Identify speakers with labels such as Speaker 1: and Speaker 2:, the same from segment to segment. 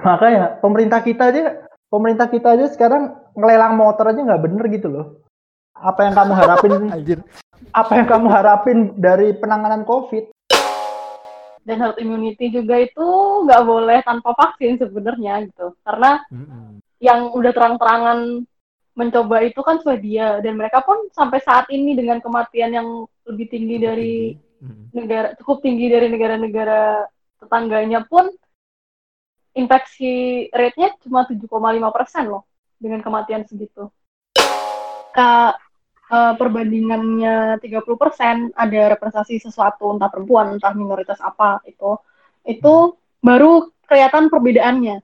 Speaker 1: Makanya pemerintah kita aja, pemerintah kita aja sekarang ngelelang motor aja nggak bener gitu loh. Apa yang kamu harapin? apa yang kamu harapin dari penanganan COVID?
Speaker 2: Dan herd immunity juga itu nggak boleh tanpa vaksin sebenarnya gitu. Karena mm -hmm. yang udah terang-terangan mencoba itu kan Swedia dan mereka pun sampai saat ini dengan kematian yang lebih tinggi dari negara cukup tinggi dari negara-negara tetangganya pun infeksi rate-nya cuma 7,5 persen loh dengan kematian segitu. Ka, uh, perbandingannya 30 persen ada representasi sesuatu entah perempuan entah minoritas apa itu itu baru kelihatan perbedaannya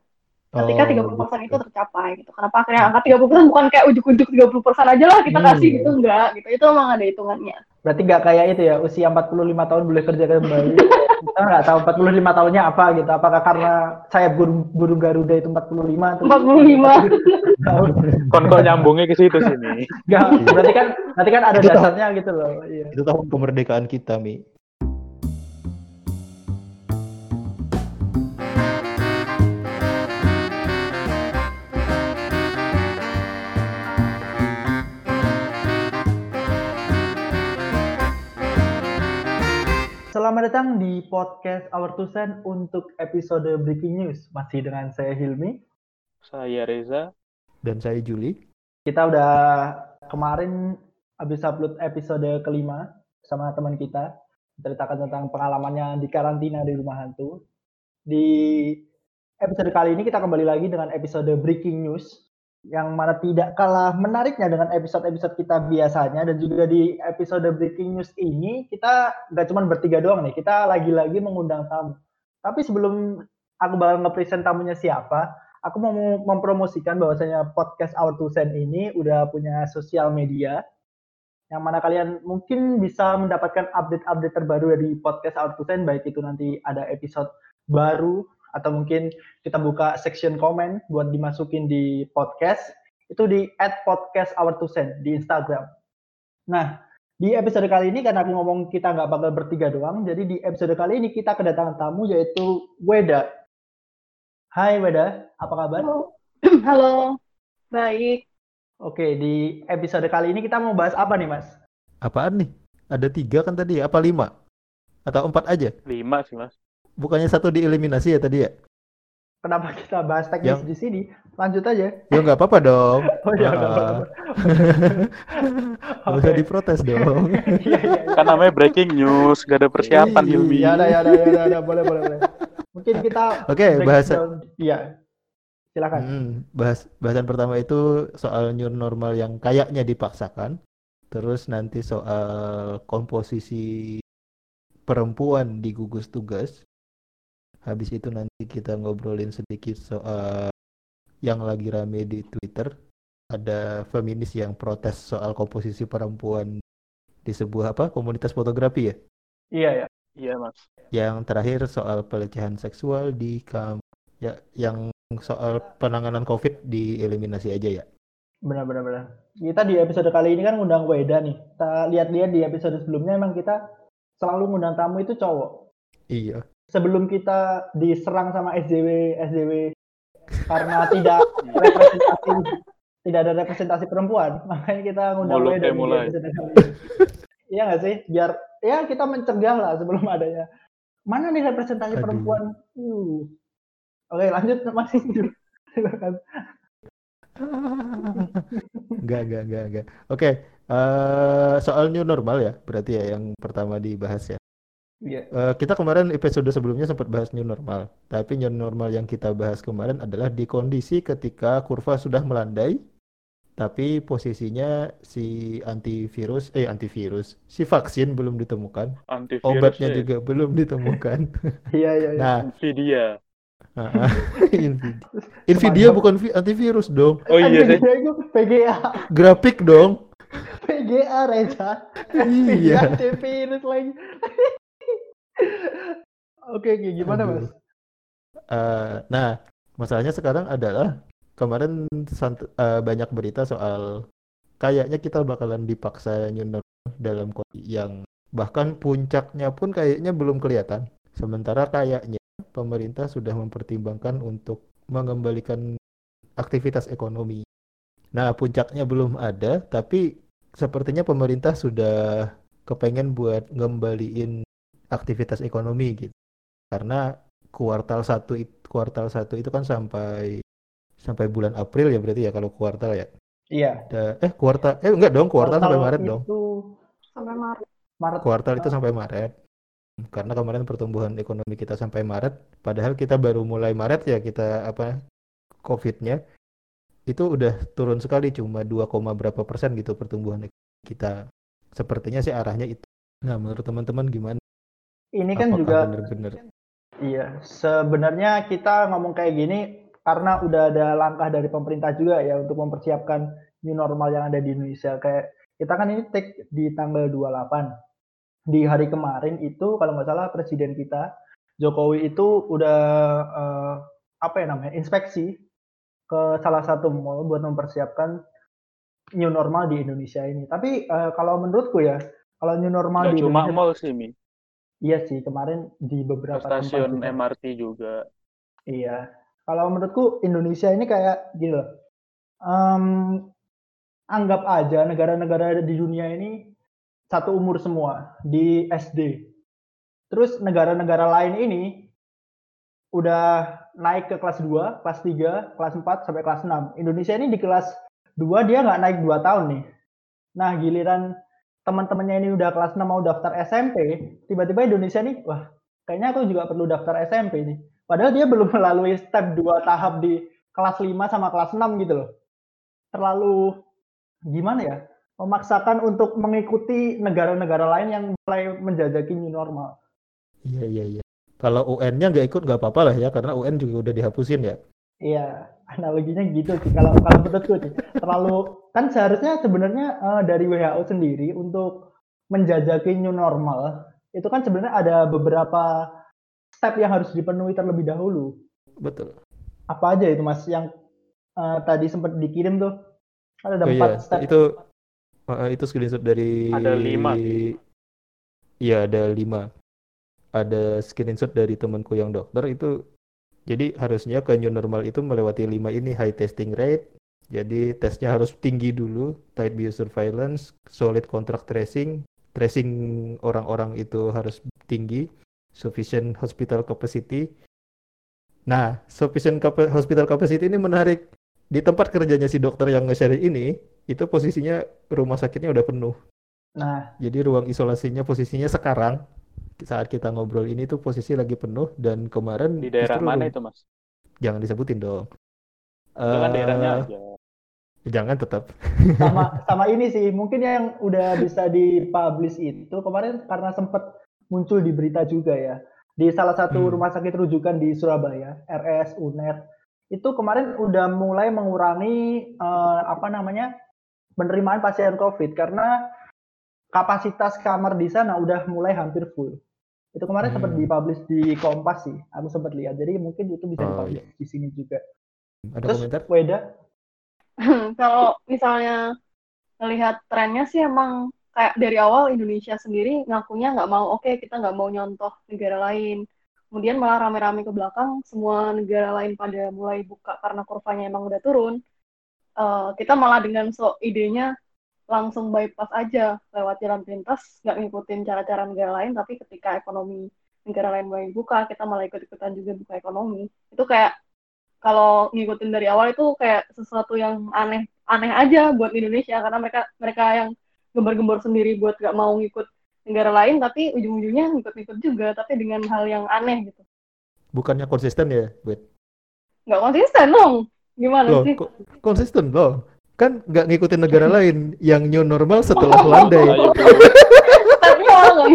Speaker 2: ketika oh, tiga puluh persen itu tercapai gitu. Kenapa akhirnya angka tiga puluh persen bukan kayak ujuk-ujuk tiga puluh persen aja lah kita hmm. kasih gitu enggak gitu. Itu emang ada hitungannya.
Speaker 1: Berarti nggak kayak itu ya usia 45 tahun boleh kerja kembali. kita nggak tahu 45 tahunnya apa gitu. Apakah karena saya burung, burung Garuda itu 45 atau
Speaker 2: 45.
Speaker 3: Kon kok nyambungnya ke situ sini.
Speaker 1: Enggak, berarti kan berarti kan ada dasarnya gitu loh.
Speaker 4: Iya. Itu tahun kemerdekaan kita, Mi.
Speaker 1: Selamat datang di podcast Our Tusen untuk episode Breaking News. Masih dengan saya Hilmi.
Speaker 3: Saya Reza.
Speaker 4: Dan saya Juli.
Speaker 1: Kita udah kemarin habis upload episode kelima sama teman kita. Ceritakan tentang pengalamannya di karantina di rumah hantu. Di episode kali ini kita kembali lagi dengan episode Breaking News yang mana tidak kalah menariknya dengan episode-episode kita biasanya dan juga di episode breaking news ini kita nggak cuma bertiga doang nih kita lagi-lagi mengundang tamu. Tapi sebelum aku bakal ngepresent tamunya siapa aku mau mempromosikan bahwasanya podcast Our Two Cent ini udah punya sosial media yang mana kalian mungkin bisa mendapatkan update-update terbaru dari podcast Our Two Cent baik itu nanti ada episode baru atau mungkin kita buka section komen buat dimasukin di podcast itu di at podcast our two cent di Instagram. Nah, di episode kali ini karena aku ngomong kita nggak bakal bertiga doang, jadi di episode kali ini kita kedatangan tamu yaitu Weda. Hai Weda, apa kabar?
Speaker 2: Halo, Halo. baik.
Speaker 1: Oke, di episode kali ini kita mau bahas apa nih Mas?
Speaker 4: Apaan nih? Ada tiga kan tadi, apa lima? Atau empat aja?
Speaker 3: Lima sih Mas
Speaker 4: bukannya satu dieliminasi ya tadi ya?
Speaker 1: Kenapa kita bahas teknis yang... di sini? Lanjut aja.
Speaker 4: Ya nggak apa-apa dong. Oh ya nggak apa-apa. Gak usah diprotes dong.
Speaker 3: Iya, iya, iya. Kan namanya breaking news, gak ada persiapan Hilmi.
Speaker 1: Ya ada, ya ada, ya ada, boleh, boleh, boleh. Mungkin kita.
Speaker 4: Oke, okay, bahasa.
Speaker 1: Iya. Silakan.
Speaker 4: Hmm, bahas bahasan pertama itu soal new normal yang kayaknya dipaksakan. Terus nanti soal komposisi perempuan di gugus tugas Habis itu nanti kita ngobrolin sedikit soal yang lagi rame di Twitter. Ada feminis yang protes soal komposisi perempuan di sebuah apa komunitas fotografi ya?
Speaker 1: Iya ya.
Speaker 3: Iya mas.
Speaker 4: Yang terakhir soal pelecehan seksual di kamp ya yang soal penanganan COVID di eliminasi aja ya.
Speaker 1: Benar benar benar. Kita di episode kali ini kan ngundang Weda nih. Kita lihat-lihat di episode sebelumnya emang kita selalu ngundang tamu itu cowok.
Speaker 4: Iya
Speaker 1: sebelum kita diserang sama SJW SJW karena tidak representasi tidak ada representasi perempuan makanya kita ngundang
Speaker 3: mulai. Dari mulai
Speaker 1: iya nggak sih? Biar ya kita mencegah lah sebelum adanya. Mana nih representasi Aduh. perempuan? Uh. oke lanjut masih silakan
Speaker 4: enggak enggak enggak enggak oke uh, soal new normal ya berarti ya yang pertama dibahas ya Yeah. Iya. Uh, kita kemarin episode sebelumnya sempat bahas new normal, tapi new normal yang kita bahas kemarin adalah di kondisi ketika kurva sudah melandai, tapi posisinya si antivirus, eh antivirus, si vaksin belum ditemukan, antivirus obatnya ya. juga belum ditemukan.
Speaker 1: Iya iya. iya.
Speaker 3: Nah, Nvidia.
Speaker 4: Nvidia. Nvidia bukan antivirus dong.
Speaker 3: Oh iya sih.
Speaker 1: PGA.
Speaker 4: Grafik dong.
Speaker 1: PGA Reza.
Speaker 4: Iya.
Speaker 1: Antivirus lagi. Oke, okay, gimana Aduh. mas?
Speaker 4: Uh, nah, masalahnya sekarang adalah kemarin uh, banyak berita soal kayaknya kita bakalan dipaksa new normal dalam kondisi yang bahkan puncaknya pun kayaknya belum kelihatan. Sementara kayaknya pemerintah sudah mempertimbangkan untuk mengembalikan aktivitas ekonomi. Nah, puncaknya belum ada, tapi sepertinya pemerintah sudah kepengen buat ngembaliin aktivitas ekonomi gitu. Karena kuartal satu kuartal satu itu kan sampai sampai bulan April ya berarti ya kalau kuartal ya.
Speaker 1: Iya.
Speaker 4: Da, eh kuartal eh enggak dong kuartal, kuartal sampai Maret
Speaker 2: itu
Speaker 4: dong.
Speaker 2: Sampai Maret.
Speaker 4: Maret. Kuartal itu sampai Maret. Karena kemarin pertumbuhan ekonomi kita sampai Maret, padahal kita baru mulai Maret ya kita apa COVID-nya itu udah turun sekali cuma 2, berapa persen gitu pertumbuhan kita. Sepertinya sih arahnya itu. Nah, menurut teman-teman gimana?
Speaker 1: Ini kan Apakah juga bener-bener Iya, sebenarnya kita ngomong kayak gini karena udah ada langkah dari pemerintah juga ya untuk mempersiapkan new normal yang ada di Indonesia. Kayak kita kan ini take di tanggal 28. Di hari kemarin itu kalau nggak salah presiden kita Jokowi itu udah uh, apa ya namanya inspeksi ke salah satu mall buat mempersiapkan new normal di Indonesia ini. Tapi uh, kalau menurutku ya, kalau new normal
Speaker 3: Gak
Speaker 1: di
Speaker 3: cuma Indonesia, mall sih, Mi.
Speaker 1: Iya sih, kemarin di beberapa
Speaker 3: stasiun tempat MRT juga.
Speaker 1: Iya. Kalau menurutku Indonesia ini kayak gini loh. Um, anggap aja negara-negara di dunia ini satu umur semua di SD. Terus negara-negara lain ini udah naik ke kelas 2, kelas 3, kelas 4 sampai kelas 6. Indonesia ini di kelas 2 dia nggak naik 2 tahun nih. Nah, giliran teman-temannya ini udah kelas 6 mau daftar SMP, tiba-tiba Indonesia nih, wah, kayaknya aku juga perlu daftar SMP nih. Padahal dia belum melalui step 2 tahap di kelas 5 sama kelas 6 gitu loh. Terlalu gimana ya? Memaksakan untuk mengikuti negara-negara lain yang mulai menjajaki new normal.
Speaker 4: Iya, iya, iya. Kalau UN-nya nggak ikut nggak apa-apa lah ya, karena UN juga udah dihapusin ya.
Speaker 1: Iya, analoginya gitu sih. Kalau kalau menurutku sih, terlalu kan seharusnya sebenarnya uh, dari WHO sendiri untuk menjajaki new normal itu kan sebenarnya ada beberapa step yang harus dipenuhi terlebih dahulu.
Speaker 4: Betul.
Speaker 1: Apa aja itu mas yang uh, tadi sempat dikirim tuh? Ada oh,
Speaker 4: empat iya. step. Itu uh, itu screenshot dari.
Speaker 3: Ada lima.
Speaker 4: Iya ada lima. Ada screenshot dari temanku yang dokter itu jadi harusnya ke new normal itu melewati lima ini high testing rate. Jadi tesnya harus tinggi dulu, tight biosurveillance, solid contract tracing, tracing orang-orang itu harus tinggi, sufficient hospital capacity. Nah, sufficient hospital capacity ini menarik. Di tempat kerjanya si dokter yang nge-share ini, itu posisinya rumah sakitnya udah penuh.
Speaker 1: Nah,
Speaker 4: jadi ruang isolasinya posisinya sekarang saat kita ngobrol ini tuh posisi lagi penuh dan kemarin
Speaker 3: di daerah mana itu mas?
Speaker 4: Jangan disebutin dong.
Speaker 3: Jangan uh, daerahnya aja.
Speaker 4: Jangan tetap.
Speaker 1: Sama sama ini sih mungkin yang udah bisa dipublish itu kemarin karena sempat muncul di berita juga ya di salah satu hmm. rumah sakit rujukan di Surabaya RS UNER itu kemarin udah mulai mengurangi uh, apa namanya penerimaan pasien COVID karena kapasitas kamar di sana udah mulai hampir full. Itu kemarin hmm. sempat dipublish di Kompas sih. Aku sempat lihat. Jadi mungkin itu bisa oh, dipublish iya. di sini juga.
Speaker 4: Ada Terus, komentar?
Speaker 1: Weda?
Speaker 2: Kalau misalnya melihat trennya sih emang kayak dari awal Indonesia sendiri ngakunya nggak mau oke okay, kita nggak mau nyontoh negara lain kemudian malah rame-rame ke belakang semua negara lain pada mulai buka karena kurvanya emang udah turun uh, kita malah dengan so idenya langsung bypass aja lewat jalan pintas, nggak ngikutin cara-cara negara lain, tapi ketika ekonomi negara lain mulai buka, kita malah ikut-ikutan juga buka ekonomi. Itu kayak kalau ngikutin dari awal itu kayak sesuatu yang aneh aneh aja buat Indonesia karena mereka mereka yang gembar-gembor sendiri buat nggak mau ngikut negara lain tapi ujung-ujungnya ngikut-ngikut juga tapi dengan hal yang aneh gitu.
Speaker 4: Bukannya konsisten ya, buat?
Speaker 2: Nggak konsisten dong. Gimana
Speaker 4: loh,
Speaker 2: sih?
Speaker 4: Konsisten loh kan nggak ngikutin negara lain yang new normal setelah landai.
Speaker 2: Tapi orang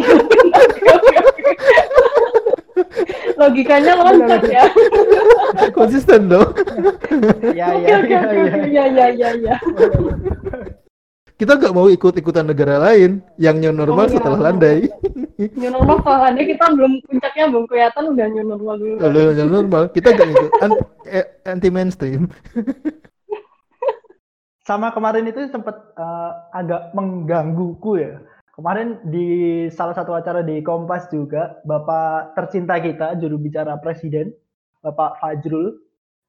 Speaker 2: Logikanya loncat ya.
Speaker 4: Konsisten dong.
Speaker 1: Ya ya ya
Speaker 2: ya ya ya ya.
Speaker 4: Kita nggak mau ikut-ikutan negara lain yang new normal oh, setelah ya. landai.
Speaker 2: New normal setelah landai kita belum puncaknya belum kelihatan udah new normal dulu.
Speaker 4: Udah new normal. Kita nggak ikut eh, anti mainstream
Speaker 1: sama kemarin itu sempat uh, agak menggangguku ya. Kemarin di salah satu acara di Kompas juga, Bapak tercinta kita, juru bicara Presiden, Bapak Fajrul,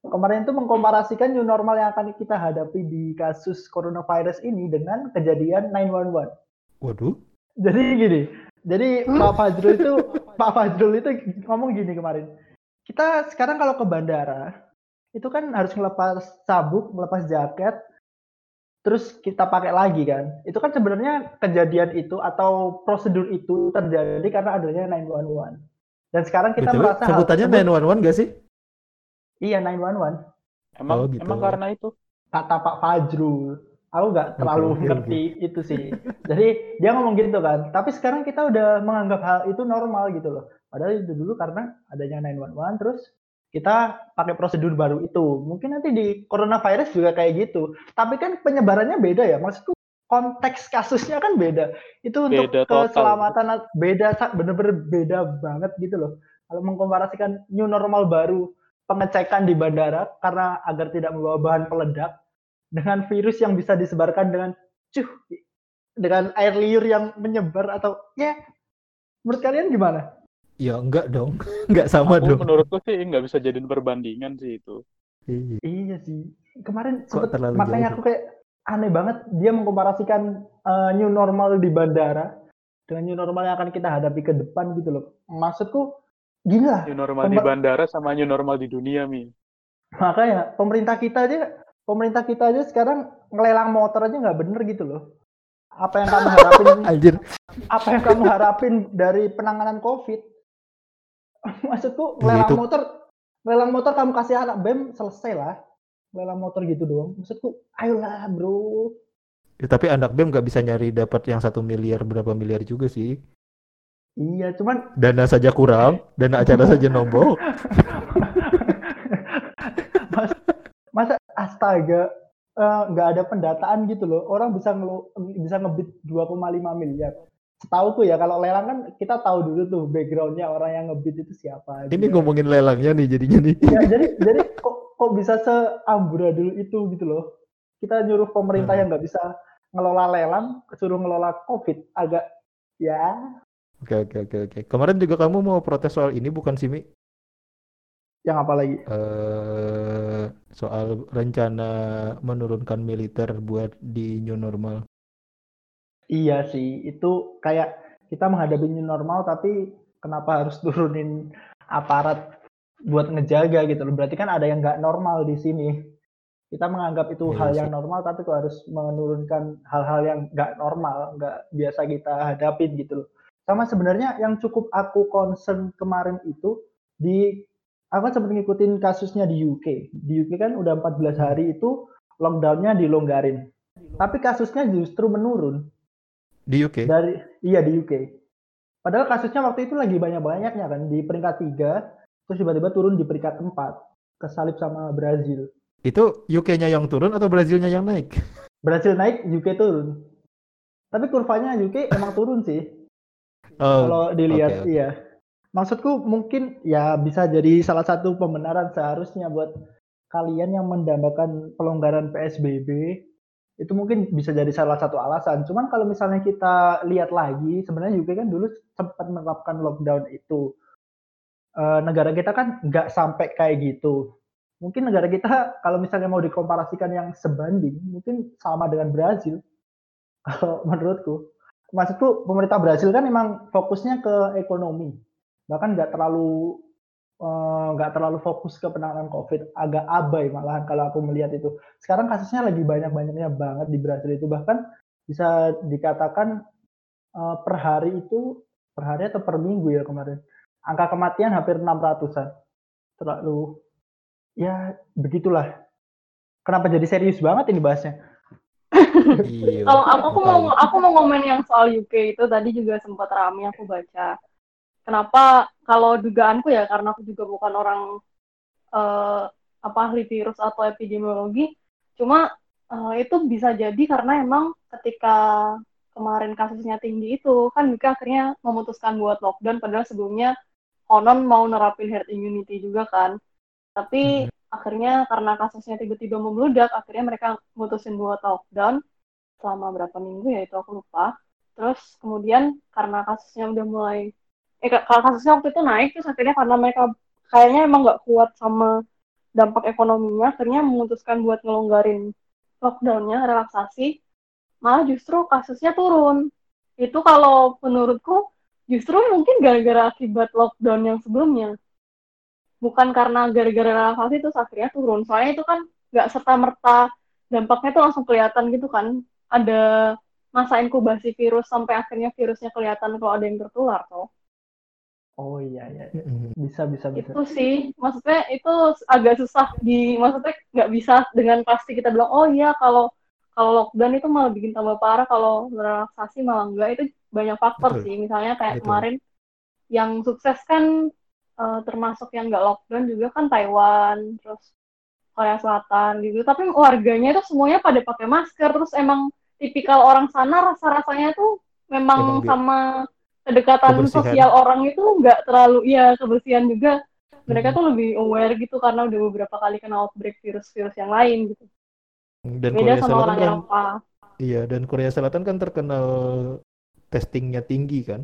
Speaker 1: kemarin itu mengkomparasikan new normal yang akan kita hadapi di kasus coronavirus ini dengan kejadian 911.
Speaker 4: Waduh.
Speaker 1: Jadi gini, jadi? Pak Fajrul itu Pak Fajrul itu ngomong gini kemarin. Kita sekarang kalau ke bandara itu kan harus ngelepas sabuk, ngelepas jaket, terus kita pakai lagi kan. Itu kan sebenarnya kejadian itu atau prosedur itu terjadi karena adanya 911. Dan sekarang kita Betul. merasa
Speaker 4: sebutannya 911 gak sih?
Speaker 1: Iya 911.
Speaker 3: Emang oh, gitu. emang karena itu
Speaker 1: kata Pak Fajrul. Aku nggak terlalu okay, ngerti okay. itu sih. Jadi dia ngomong gitu kan. Tapi sekarang kita udah menganggap hal itu normal gitu loh. Padahal itu dulu karena adanya 911 terus kita pakai prosedur baru itu. Mungkin nanti di coronavirus juga kayak gitu. Tapi kan penyebarannya beda ya. Maksudku konteks kasusnya kan beda. Itu untuk beda keselamatan beda bener-bener beda banget gitu loh. Kalau mengkomparasikan new normal baru pengecekan di bandara karena agar tidak membawa bahan peledak dengan virus yang bisa disebarkan dengan cuh dengan air liur yang menyebar atau ya menurut kalian gimana?
Speaker 4: Ya enggak dong, enggak sama Aku, dong.
Speaker 3: Menurutku sih enggak bisa jadiin perbandingan sih itu.
Speaker 1: Iya, iya sih. Kemarin sempet, makanya aku kayak aneh banget dia mengkomparasikan uh, new normal di bandara dengan new normal yang akan kita hadapi ke depan gitu loh. Maksudku gila.
Speaker 3: New normal di bandara sama new normal di dunia, Mi.
Speaker 1: Makanya pemerintah kita aja pemerintah kita aja sekarang ngelelang motor aja nggak bener gitu loh. Apa yang kamu harapin?
Speaker 4: Anjir.
Speaker 1: Apa yang kamu harapin dari penanganan COVID? Maksudku ngelelang gitu. motor, ngelelang motor kamu kasih anak BEM selesai lah. Ngelelang motor gitu doang. Maksudku, ayolah bro.
Speaker 4: Ya, tapi anak BEM nggak bisa nyari dapat yang satu miliar berapa miliar juga sih.
Speaker 1: Iya, cuman
Speaker 4: dana saja kurang, dana acara saja nombok.
Speaker 1: masa astaga eh, nggak uh, ada pendataan gitu loh orang bisa ngelu, bisa ngebit 2,5 miliar setahu tuh ya kalau lelang kan kita tahu dulu tuh backgroundnya orang yang ngebit itu siapa
Speaker 4: ini gitu. ngomongin lelangnya nih jadinya nih
Speaker 1: ya jadi jadi kok kok bisa dulu itu gitu loh kita nyuruh pemerintah hmm. yang nggak bisa ngelola lelang suruh ngelola covid agak ya
Speaker 4: oke oke oke oke kemarin juga kamu mau protes soal ini bukan sih
Speaker 1: yang apa lagi?
Speaker 4: Uh, soal rencana menurunkan militer buat di new normal.
Speaker 1: Iya sih, itu kayak kita menghadapi new normal tapi kenapa harus turunin aparat buat ngejaga gitu loh. Berarti kan ada yang nggak normal di sini. Kita menganggap itu iya hal yang normal tapi kok harus menurunkan hal-hal yang nggak normal, nggak biasa kita hadapin gitu loh. Sama sebenarnya yang cukup aku concern kemarin itu di aku kan sempat ngikutin kasusnya di UK. Di UK kan udah 14 hari itu lockdownnya dilonggarin. Tapi kasusnya justru menurun.
Speaker 4: Di UK?
Speaker 1: Dari iya di UK. Padahal kasusnya waktu itu lagi banyak-banyaknya kan di peringkat 3 terus tiba-tiba turun di peringkat 4 kesalip sama Brazil.
Speaker 4: Itu UK-nya yang turun atau Brazilnya yang naik?
Speaker 1: Brazil naik, UK turun. Tapi kurvanya UK emang turun sih. Oh, Kalau dilihat okay, okay. iya maksudku mungkin ya bisa jadi salah satu pembenaran seharusnya buat kalian yang mendambakan pelonggaran PSBB itu mungkin bisa jadi salah satu alasan. Cuman kalau misalnya kita lihat lagi, sebenarnya juga kan dulu sempat menerapkan lockdown itu. E, negara kita kan nggak sampai kayak gitu. Mungkin negara kita kalau misalnya mau dikomparasikan yang sebanding, mungkin sama dengan Brazil. Kalau menurutku, maksudku pemerintah Brazil kan memang fokusnya ke ekonomi bahkan nggak terlalu nggak uh, terlalu fokus ke penanganan COVID, agak abai malahan kalau aku melihat itu. Sekarang kasusnya lagi banyak-banyaknya banget di Brasil itu bahkan bisa dikatakan uh, per hari itu per hari atau per minggu ya kemarin angka kematian hampir 600-an. Terlalu ya begitulah. Kenapa jadi serius banget ini bahasnya?
Speaker 2: Kalau aku, aku mau aku mau ngomong yang soal UK itu tadi juga sempat ramai aku baca kenapa kalau dugaanku ya karena aku juga bukan orang uh, apa ahli virus atau epidemiologi cuma uh, itu bisa jadi karena emang ketika kemarin kasusnya tinggi itu kan mereka akhirnya memutuskan buat lockdown padahal sebelumnya konon mau nerapin herd immunity juga kan tapi hmm. akhirnya karena kasusnya tiba-tiba membludak akhirnya mereka mutusin buat lockdown selama berapa minggu ya itu aku lupa terus kemudian karena kasusnya udah mulai eh kalau kasusnya waktu itu naik terus akhirnya karena mereka kayaknya emang nggak kuat sama dampak ekonominya akhirnya memutuskan buat ngelonggarin lockdownnya relaksasi malah justru kasusnya turun. Itu kalau menurutku justru mungkin gara-gara akibat lockdown yang sebelumnya. Bukan karena gara-gara relaksasi itu akhirnya turun. Soalnya itu kan nggak serta merta dampaknya tuh langsung kelihatan gitu kan. Ada masa inkubasi virus sampai akhirnya virusnya kelihatan kalau ada yang tertular toh
Speaker 1: Oh iya iya, bisa bisa bisa.
Speaker 2: Itu sih, maksudnya itu agak susah di, maksudnya nggak bisa dengan pasti kita bilang oh iya kalau kalau lockdown itu malah bikin tambah parah, kalau relaksasi malah enggak itu banyak faktor Betul. sih. Misalnya kayak Betul. kemarin yang sukses kan uh, termasuk yang nggak lockdown juga kan Taiwan, terus Korea Selatan gitu. Tapi warganya itu semuanya pada pakai masker, terus emang tipikal orang sana rasa-rasanya tuh memang, memang sama kedekatan kebersihan. sosial orang itu nggak terlalu iya kebersihan juga mereka hmm. tuh lebih aware gitu karena udah beberapa kali kena outbreak virus-virus yang lain gitu
Speaker 4: dan beda Korea sama Selatan orang kan, Eropa iya dan Korea Selatan kan terkenal testingnya tinggi kan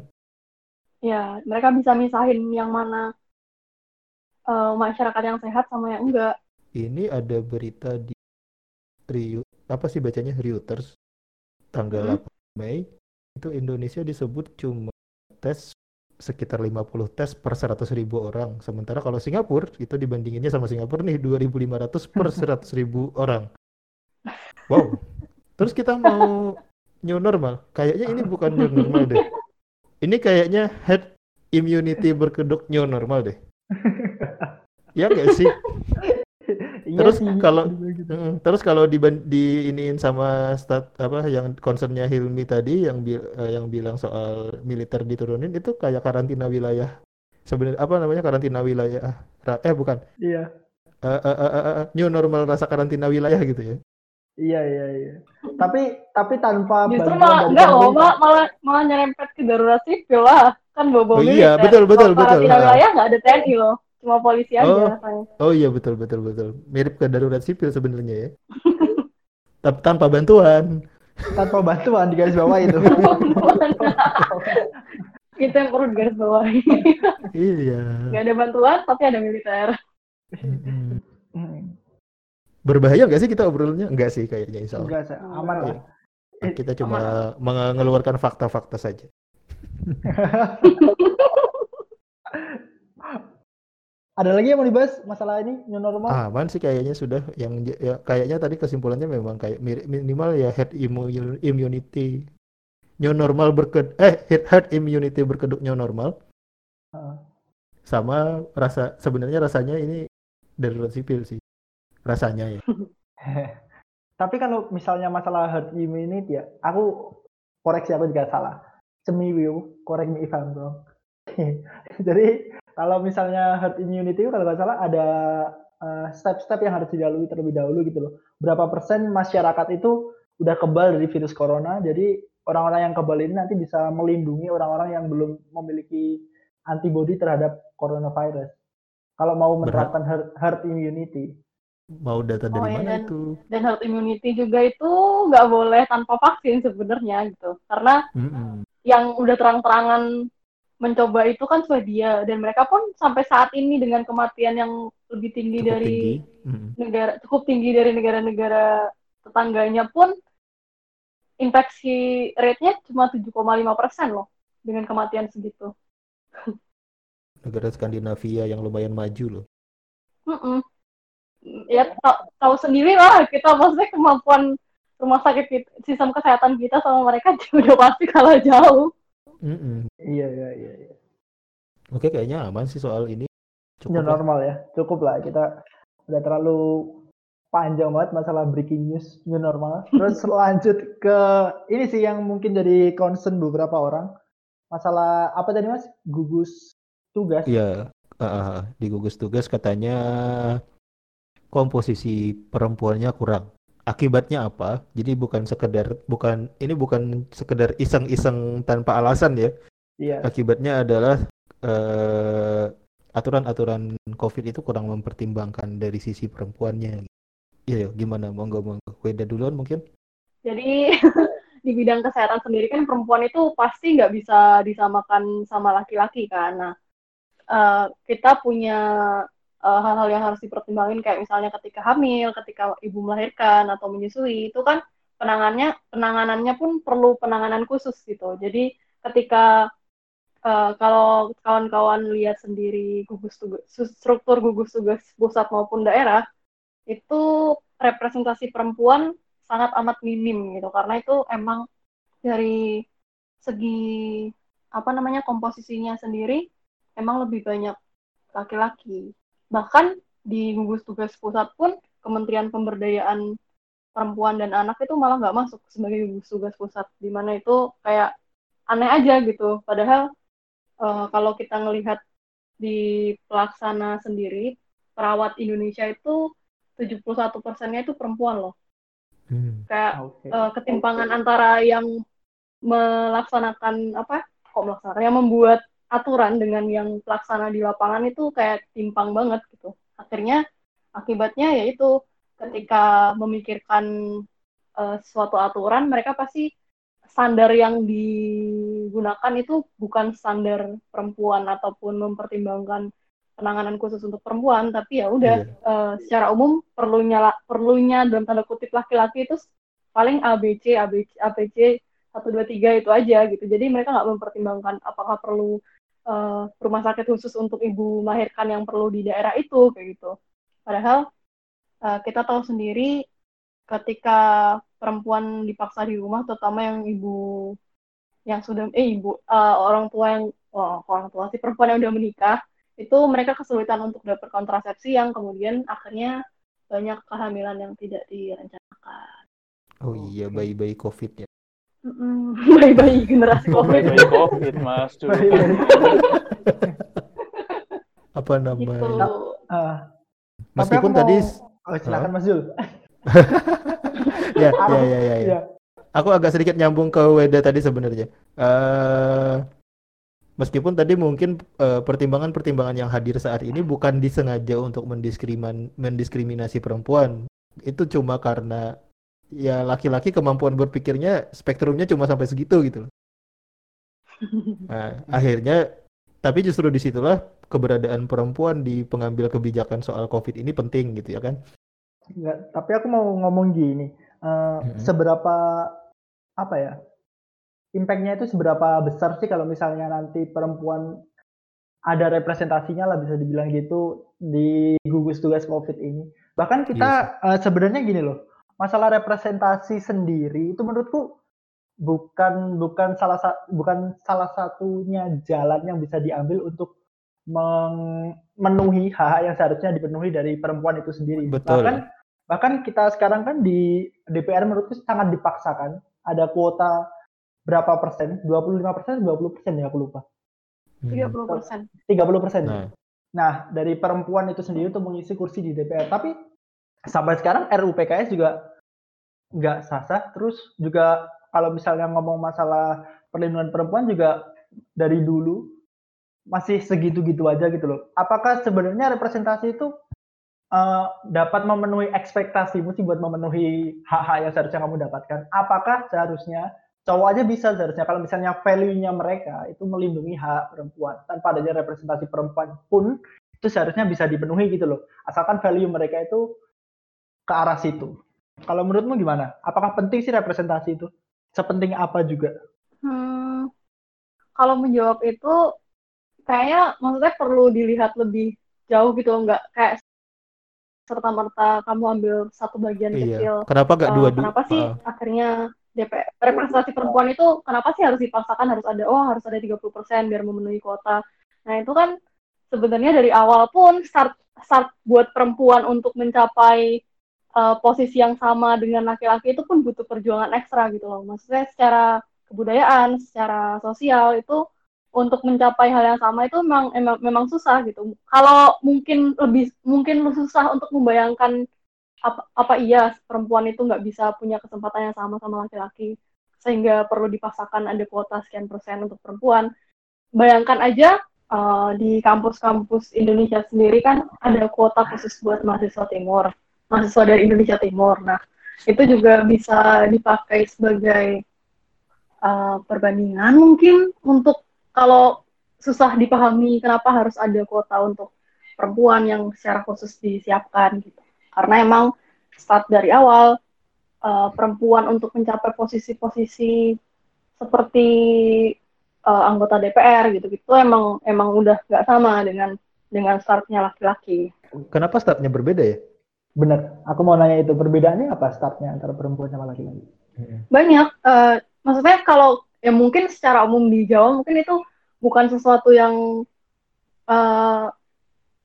Speaker 2: ya mereka bisa misahin yang mana uh, masyarakat yang sehat sama yang enggak
Speaker 4: ini ada berita di Rio apa sih bacanya Reuters tanggal hmm? 8 Mei itu Indonesia disebut cuma tes sekitar 50 tes per 100 ribu orang. Sementara kalau Singapura itu dibandinginnya sama Singapura nih 2.500 per 100 ribu orang. Wow. Terus kita mau new normal. Kayaknya ini bukan new normal deh. Ini kayaknya head immunity berkedok new normal deh. Ya nggak sih? Iya terus kalau gitu. terus kalau di di iniin sama stat apa yang concernnya Hilmi tadi yang bi uh, yang bilang soal militer diturunin itu kayak karantina wilayah. Sebenarnya apa namanya karantina wilayah eh bukan.
Speaker 1: Iya.
Speaker 4: Uh, uh, uh, uh, uh, new normal rasa karantina wilayah gitu ya.
Speaker 1: Iya iya iya. Tapi tapi tanpa
Speaker 2: justru malah enggak loh malah, malah malah nyerempet ke darurat sipil lah. Kan bobo
Speaker 4: oh, iya betul betul betul
Speaker 2: karantina wilayah nggak ada TNI loh cuma polisi aja
Speaker 4: oh, oh iya betul betul betul. Mirip ke darurat sipil sebenarnya ya. Tapi tanpa bantuan.
Speaker 1: Tanpa bantuan di garis bawah itu.
Speaker 2: Itu yang perlu di garis bawah.
Speaker 4: Iya.
Speaker 2: Nggak ada bantuan tapi ada militer.
Speaker 4: Berbahaya nggak sih kita obrolnya? Enggak sih kayaknya insya
Speaker 1: Allah. Enggak aman lah.
Speaker 4: Iya. kita cuma mengeluarkan fakta-fakta saja
Speaker 1: Ada lagi yang mau dibahas masalah ini new normal?
Speaker 4: Aman sih kayaknya sudah yang ya, kayaknya tadi kesimpulannya memang kayak minimal ya head immunity new normal berked eh head immunity berkeduk new normal. Uh. Sama rasa sebenarnya rasanya ini darurat sipil sih. Rasanya ya.
Speaker 1: Tapi kalau misalnya masalah herd immunity ya, aku koreksi aku juga salah. Semiwiu, correct me if I'm wrong. Jadi kalau misalnya herd immunity itu kalau nggak salah ada eh, step-step uh, yang harus dilalui terlebih dahulu gitu loh. Berapa persen masyarakat itu udah kebal dari virus corona, jadi orang-orang yang kebal ini nanti bisa melindungi orang-orang yang belum memiliki antibodi terhadap coronavirus. Kalau mau menerapkan herd, herd immunity.
Speaker 4: Mau data dari oh, iya, mana dan, itu?
Speaker 2: Dan herd immunity juga itu nggak boleh tanpa vaksin sebenarnya gitu. Karena mm -hmm. yang udah terang-terangan mencoba itu kan Swedia dan mereka pun sampai saat ini dengan kematian yang lebih tinggi cukup dari tinggi. Hmm. negara cukup tinggi dari negara-negara tetangganya pun infeksi rate-nya cuma 7,5 persen loh dengan kematian segitu.
Speaker 4: Negara Skandinavia yang lumayan maju loh.
Speaker 2: Mm -mm. Ya tahu sendiri lah kita maksudnya kemampuan rumah sakit sistem kesehatan kita sama mereka udah pasti kalah jauh.
Speaker 1: Mm-mm. Iya iya iya. iya.
Speaker 4: Oke kayaknya aman sih soal ini.
Speaker 1: Cukup normal ya, cukup lah kita udah terlalu panjang banget masalah breaking news new normal. Terus lanjut ke ini sih yang mungkin jadi concern beberapa orang. Masalah apa tadi mas? Gugus tugas.
Speaker 4: Iya, uh, di gugus tugas katanya komposisi perempuannya kurang akibatnya apa? Jadi bukan sekedar bukan ini bukan sekedar iseng-iseng tanpa alasan ya.
Speaker 1: Iya.
Speaker 4: akibatnya adalah uh, aturan-aturan covid itu kurang mempertimbangkan dari sisi perempuannya. Iya gimana? Monggo monggo. Weda duluan mungkin.
Speaker 2: Jadi di bidang kesehatan sendiri kan perempuan itu pasti nggak bisa disamakan sama laki-laki kan. Nah uh, kita punya uh, hal-hal yang harus dipertimbangkan kayak misalnya ketika hamil, ketika ibu melahirkan atau menyusui itu kan penanganannya penanganannya pun perlu penanganan khusus gitu. Jadi ketika uh, kalau kawan-kawan lihat sendiri gugus tugas struktur gugus tugas pusat maupun daerah itu representasi perempuan sangat amat minim gitu karena itu emang dari segi apa namanya komposisinya sendiri emang lebih banyak laki-laki bahkan di gugus tugas pusat pun Kementerian Pemberdayaan Perempuan dan Anak itu malah nggak masuk sebagai gugus tugas pusat, di mana itu kayak aneh aja gitu. Padahal uh, kalau kita ngelihat di pelaksana sendiri, perawat Indonesia itu 71 persennya itu perempuan loh. Hmm. Kayak okay. uh, eh, ketimpangan antara yang melaksanakan apa kok melaksanakan yang membuat aturan dengan yang pelaksana di lapangan itu kayak timpang banget gitu. Akhirnya akibatnya yaitu ketika memikirkan uh, suatu aturan mereka pasti standar yang digunakan itu bukan standar perempuan ataupun mempertimbangkan penanganan khusus untuk perempuan tapi ya udah yeah. Uh, secara umum perlunya perlunya dalam tanda kutip laki-laki itu paling ABC ABC ABC satu dua tiga itu aja gitu jadi mereka nggak mempertimbangkan apakah perlu uh, rumah sakit khusus untuk ibu melahirkan yang perlu di daerah itu kayak gitu. Padahal uh, kita tahu sendiri ketika perempuan dipaksa di rumah, terutama yang ibu yang sudah eh ibu uh, orang tua yang oh, orang tua si perempuan yang udah menikah itu mereka kesulitan untuk dapat kontrasepsi yang kemudian akhirnya banyak kehamilan yang tidak direncanakan.
Speaker 4: Oh iya bayi-bayi COVID ya.
Speaker 2: Bayi-bayi generasi COVID.
Speaker 3: Bayi-bayi COVID, Mas.
Speaker 4: Apa namanya? Gitu.
Speaker 1: Uh,
Speaker 4: Meskipun tadi
Speaker 1: Oh, silakan Mas Zul.
Speaker 4: ya, ya, ya, ya, ya. Aku agak sedikit nyambung ke Weda tadi sebenarnya. Uh, meskipun tadi mungkin uh, pertimbangan-pertimbangan yang hadir saat ini bukan disengaja untuk mendiskriminasi perempuan. Itu cuma karena ya laki-laki kemampuan berpikirnya spektrumnya cuma sampai segitu gitu loh. Nah, akhirnya tapi justru di situlah keberadaan perempuan di pengambil kebijakan soal COVID ini penting gitu ya kan?
Speaker 1: Enggak, tapi aku mau ngomong gini, uh, hmm. seberapa apa ya? Impactnya itu seberapa besar sih kalau misalnya nanti perempuan ada representasinya lah bisa dibilang gitu di gugus tugas COVID ini. Bahkan kita yes. uh, sebenarnya gini loh, masalah representasi sendiri itu menurutku bukan bukan salah bukan salah satunya jalan yang bisa diambil untuk memenuhi hak yang seharusnya dipenuhi dari perempuan itu sendiri.
Speaker 4: Betul.
Speaker 1: Bahkan bahkan kita sekarang kan di DPR menurutku sangat dipaksakan ada kuota berapa persen? 25 persen, 20 persen ya aku lupa.
Speaker 2: 30 persen.
Speaker 1: 30 persen. Nah. nah, dari perempuan itu sendiri untuk mengisi kursi di DPR. Tapi sampai sekarang RUU PKS juga nggak sah-sah. Terus juga kalau misalnya ngomong masalah perlindungan perempuan juga dari dulu masih segitu-gitu aja gitu loh. Apakah sebenarnya representasi itu uh, dapat memenuhi ekspektasimu sih buat memenuhi hak-hak yang seharusnya kamu dapatkan? Apakah seharusnya cowok aja bisa seharusnya kalau misalnya value-nya mereka itu melindungi hak perempuan tanpa adanya representasi perempuan pun itu seharusnya bisa dipenuhi gitu loh. Asalkan value mereka itu ke arah situ. Kalau menurutmu gimana? Apakah penting sih representasi itu? Sepenting apa juga?
Speaker 2: Hmm, kalau menjawab itu, kayaknya maksudnya perlu dilihat lebih jauh gitu loh, nggak kayak serta merta kamu ambil satu bagian iya. kecil.
Speaker 4: Kenapa nggak uh, dua?
Speaker 2: Kenapa sih uh. akhirnya DPR representasi perempuan itu kenapa sih harus dipaksakan harus ada oh harus ada 30% biar memenuhi kuota. Nah, itu kan sebenarnya dari awal pun start start buat perempuan untuk mencapai uh, posisi yang sama dengan laki-laki itu pun butuh perjuangan ekstra gitu loh. Maksudnya secara kebudayaan, secara sosial itu untuk mencapai hal yang sama itu memang memang, memang susah gitu. Kalau mungkin lebih mungkin susah untuk membayangkan apa, apa iya perempuan itu nggak bisa punya kesempatan yang sama sama laki-laki sehingga perlu dipaksakan ada kuota sekian persen untuk perempuan. Bayangkan aja uh, di kampus-kampus Indonesia sendiri kan ada kuota khusus buat mahasiswa timur mahasiswa dari Indonesia Timur. Nah, itu juga bisa dipakai sebagai uh, perbandingan mungkin untuk kalau susah dipahami kenapa harus ada kuota untuk perempuan yang secara khusus disiapkan gitu. Karena emang start dari awal uh, perempuan untuk mencapai posisi-posisi seperti uh, anggota DPR gitu-gitu emang emang udah nggak sama dengan dengan startnya laki-laki.
Speaker 4: Kenapa startnya berbeda ya?
Speaker 1: Bener, aku mau nanya itu perbedaannya apa startnya antara perempuan sama laki-laki?
Speaker 2: Banyak, uh, maksudnya kalau ya mungkin secara umum di Jawa mungkin itu bukan sesuatu yang uh,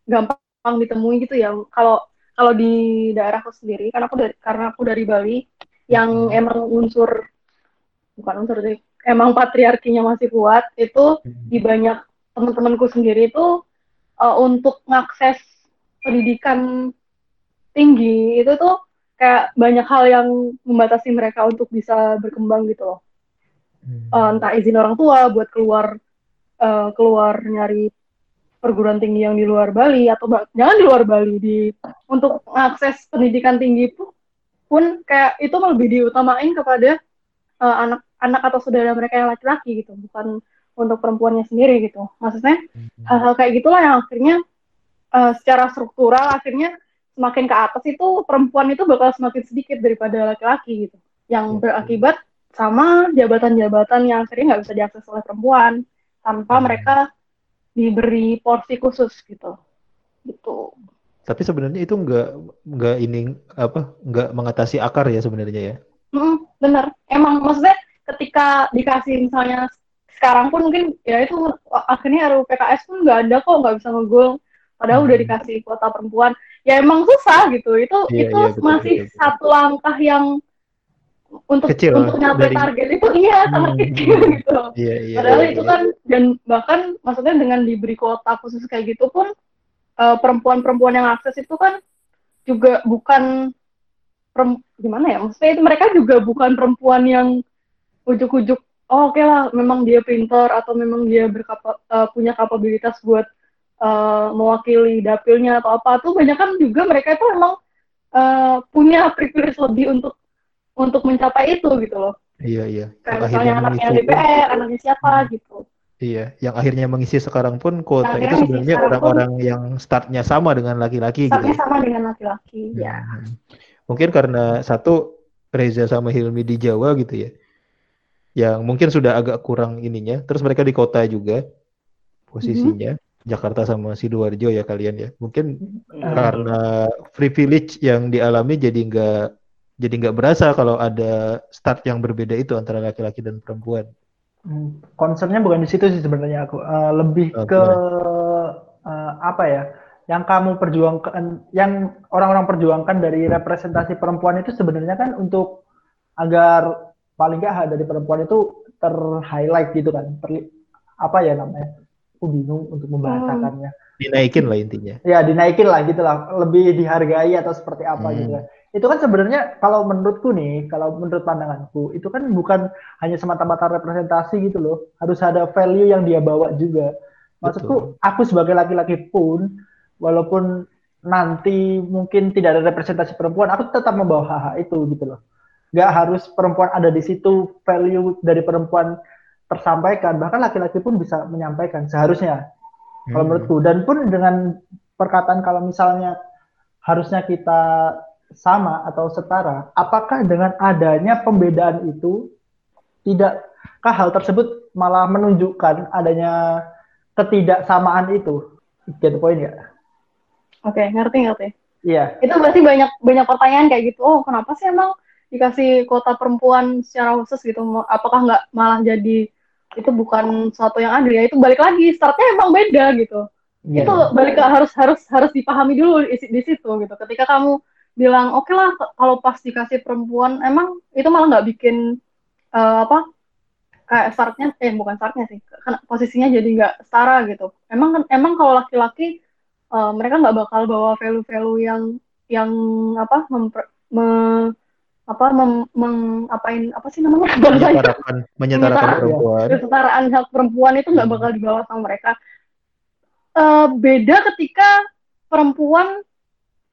Speaker 2: gampang ditemui gitu ya. Kalau kalau di daerahku sendiri, karena aku dari karena aku dari Bali, yang hmm. emang unsur bukan unsur sih, emang patriarkinya masih kuat itu hmm. di banyak teman-temanku sendiri itu uh, untuk mengakses pendidikan tinggi itu tuh kayak banyak hal yang membatasi mereka untuk bisa berkembang gitu loh. Hmm. Uh, entah izin orang tua buat keluar uh, keluar nyari perguruan tinggi yang di luar Bali atau jangan di luar Bali di untuk akses pendidikan tinggi pun, pun kayak itu lebih diutamain kepada uh, anak anak atau saudara mereka yang laki-laki gitu bukan untuk perempuannya sendiri gitu maksudnya hmm. hal-hal kayak gitulah yang akhirnya uh, secara struktural akhirnya semakin ke atas itu perempuan itu bakal semakin sedikit daripada laki-laki gitu. Yang berakibat sama jabatan-jabatan yang akhirnya nggak bisa diakses oleh perempuan tanpa hmm. mereka diberi porsi khusus gitu. Gitu.
Speaker 4: Tapi sebenarnya itu nggak nggak ini apa nggak mengatasi akar ya sebenarnya ya?
Speaker 2: Mm, benar. Emang maksudnya ketika dikasih misalnya sekarang pun mungkin ya itu akhirnya RUU PKS pun nggak ada kok nggak bisa ngegul padahal hmm. udah dikasih kuota perempuan ya emang susah gitu itu yeah, itu yeah, betul, masih betul, betul. satu langkah yang untuk
Speaker 4: kecil,
Speaker 2: untuk nyampe dari... target itu iya sangat hmm, kecil hmm. gitu. Iya, iya, Padahal iya, itu iya. kan dan bahkan maksudnya dengan diberi kuota khusus kayak gitu pun perempuan perempuan-perempuan yang akses itu kan juga bukan perem, gimana ya maksudnya itu mereka juga bukan perempuan yang ujuk-ujuk oh oke okay lah memang dia pintar atau memang dia berkapa, uh, punya kapabilitas buat uh, mewakili dapilnya atau apa tuh banyak kan juga mereka itu memang uh, punya privilege lebih untuk untuk mencapai itu gitu loh.
Speaker 4: Iya iya.
Speaker 2: Kayak misalnya anaknya DPR, anaknya siapa hmm. gitu.
Speaker 4: Iya, yang akhirnya mengisi sekarang pun kuota itu sebenarnya orang-orang yang startnya sama dengan laki-laki
Speaker 2: gitu. Startnya sama dengan laki-laki, hmm. ya.
Speaker 4: Mungkin karena satu Reza sama Hilmi di Jawa gitu ya, yang mungkin sudah agak kurang ininya. Terus mereka di kota juga posisinya. Jakarta sama sidoarjo ya kalian ya. Mungkin -hmm. karena privilege yang dialami jadi nggak jadi nggak berasa kalau ada start yang berbeda itu antara laki-laki dan perempuan.
Speaker 1: Hmm, concernnya bukan di situ sih sebenarnya aku uh, lebih okay. ke uh, apa ya yang kamu perjuangkan yang orang-orang perjuangkan dari representasi perempuan itu sebenarnya kan untuk agar paling nggak hak dari perempuan itu ter-highlight gitu kan ter, apa ya namanya aku bingung untuk membahasakannya
Speaker 4: hmm. dinaikin lah intinya
Speaker 1: ya dinaikin lah gitu lah lebih dihargai atau seperti apa hmm. gitu itu kan sebenarnya kalau menurutku nih, kalau menurut pandanganku, itu kan bukan hanya semata-mata representasi gitu loh. Harus ada value yang dia bawa juga. Maksudku, Betul. aku sebagai laki-laki pun, walaupun nanti mungkin tidak ada representasi perempuan, aku tetap membawa hak-hak itu gitu loh. Gak harus perempuan ada di situ, value dari perempuan tersampaikan, bahkan laki-laki pun bisa menyampaikan seharusnya. Hmm. Kalau menurutku, dan pun dengan perkataan kalau misalnya harusnya kita sama atau setara, apakah dengan adanya pembedaan itu tidakkah hal tersebut malah menunjukkan adanya ketidaksamaan itu? Get poin ya?
Speaker 2: Oke, okay, ngerti ngerti.
Speaker 1: Iya.
Speaker 2: Yeah. Itu berarti banyak banyak pertanyaan kayak gitu. Oh, kenapa sih emang dikasih kota perempuan secara khusus gitu? Apakah nggak malah jadi itu bukan suatu yang adil ya? Itu balik lagi startnya emang beda gitu. Yeah. Itu balik ke harus harus harus dipahami dulu di, di situ gitu. Ketika kamu bilang oke okay lah kalau pas dikasih perempuan emang itu malah nggak bikin uh, apa kayak startnya eh bukan startnya sih karena posisinya jadi nggak setara gitu emang emang kalau laki-laki uh, mereka nggak bakal bawa value-value yang yang apa memper, me, apa mem, meng, apain apa sih namanya?
Speaker 4: Menyetarakan menyetarakan perempuan.
Speaker 2: Kesetaraan hak perempuan itu nggak hmm. bakal dibawa sama mereka. Uh, beda ketika perempuan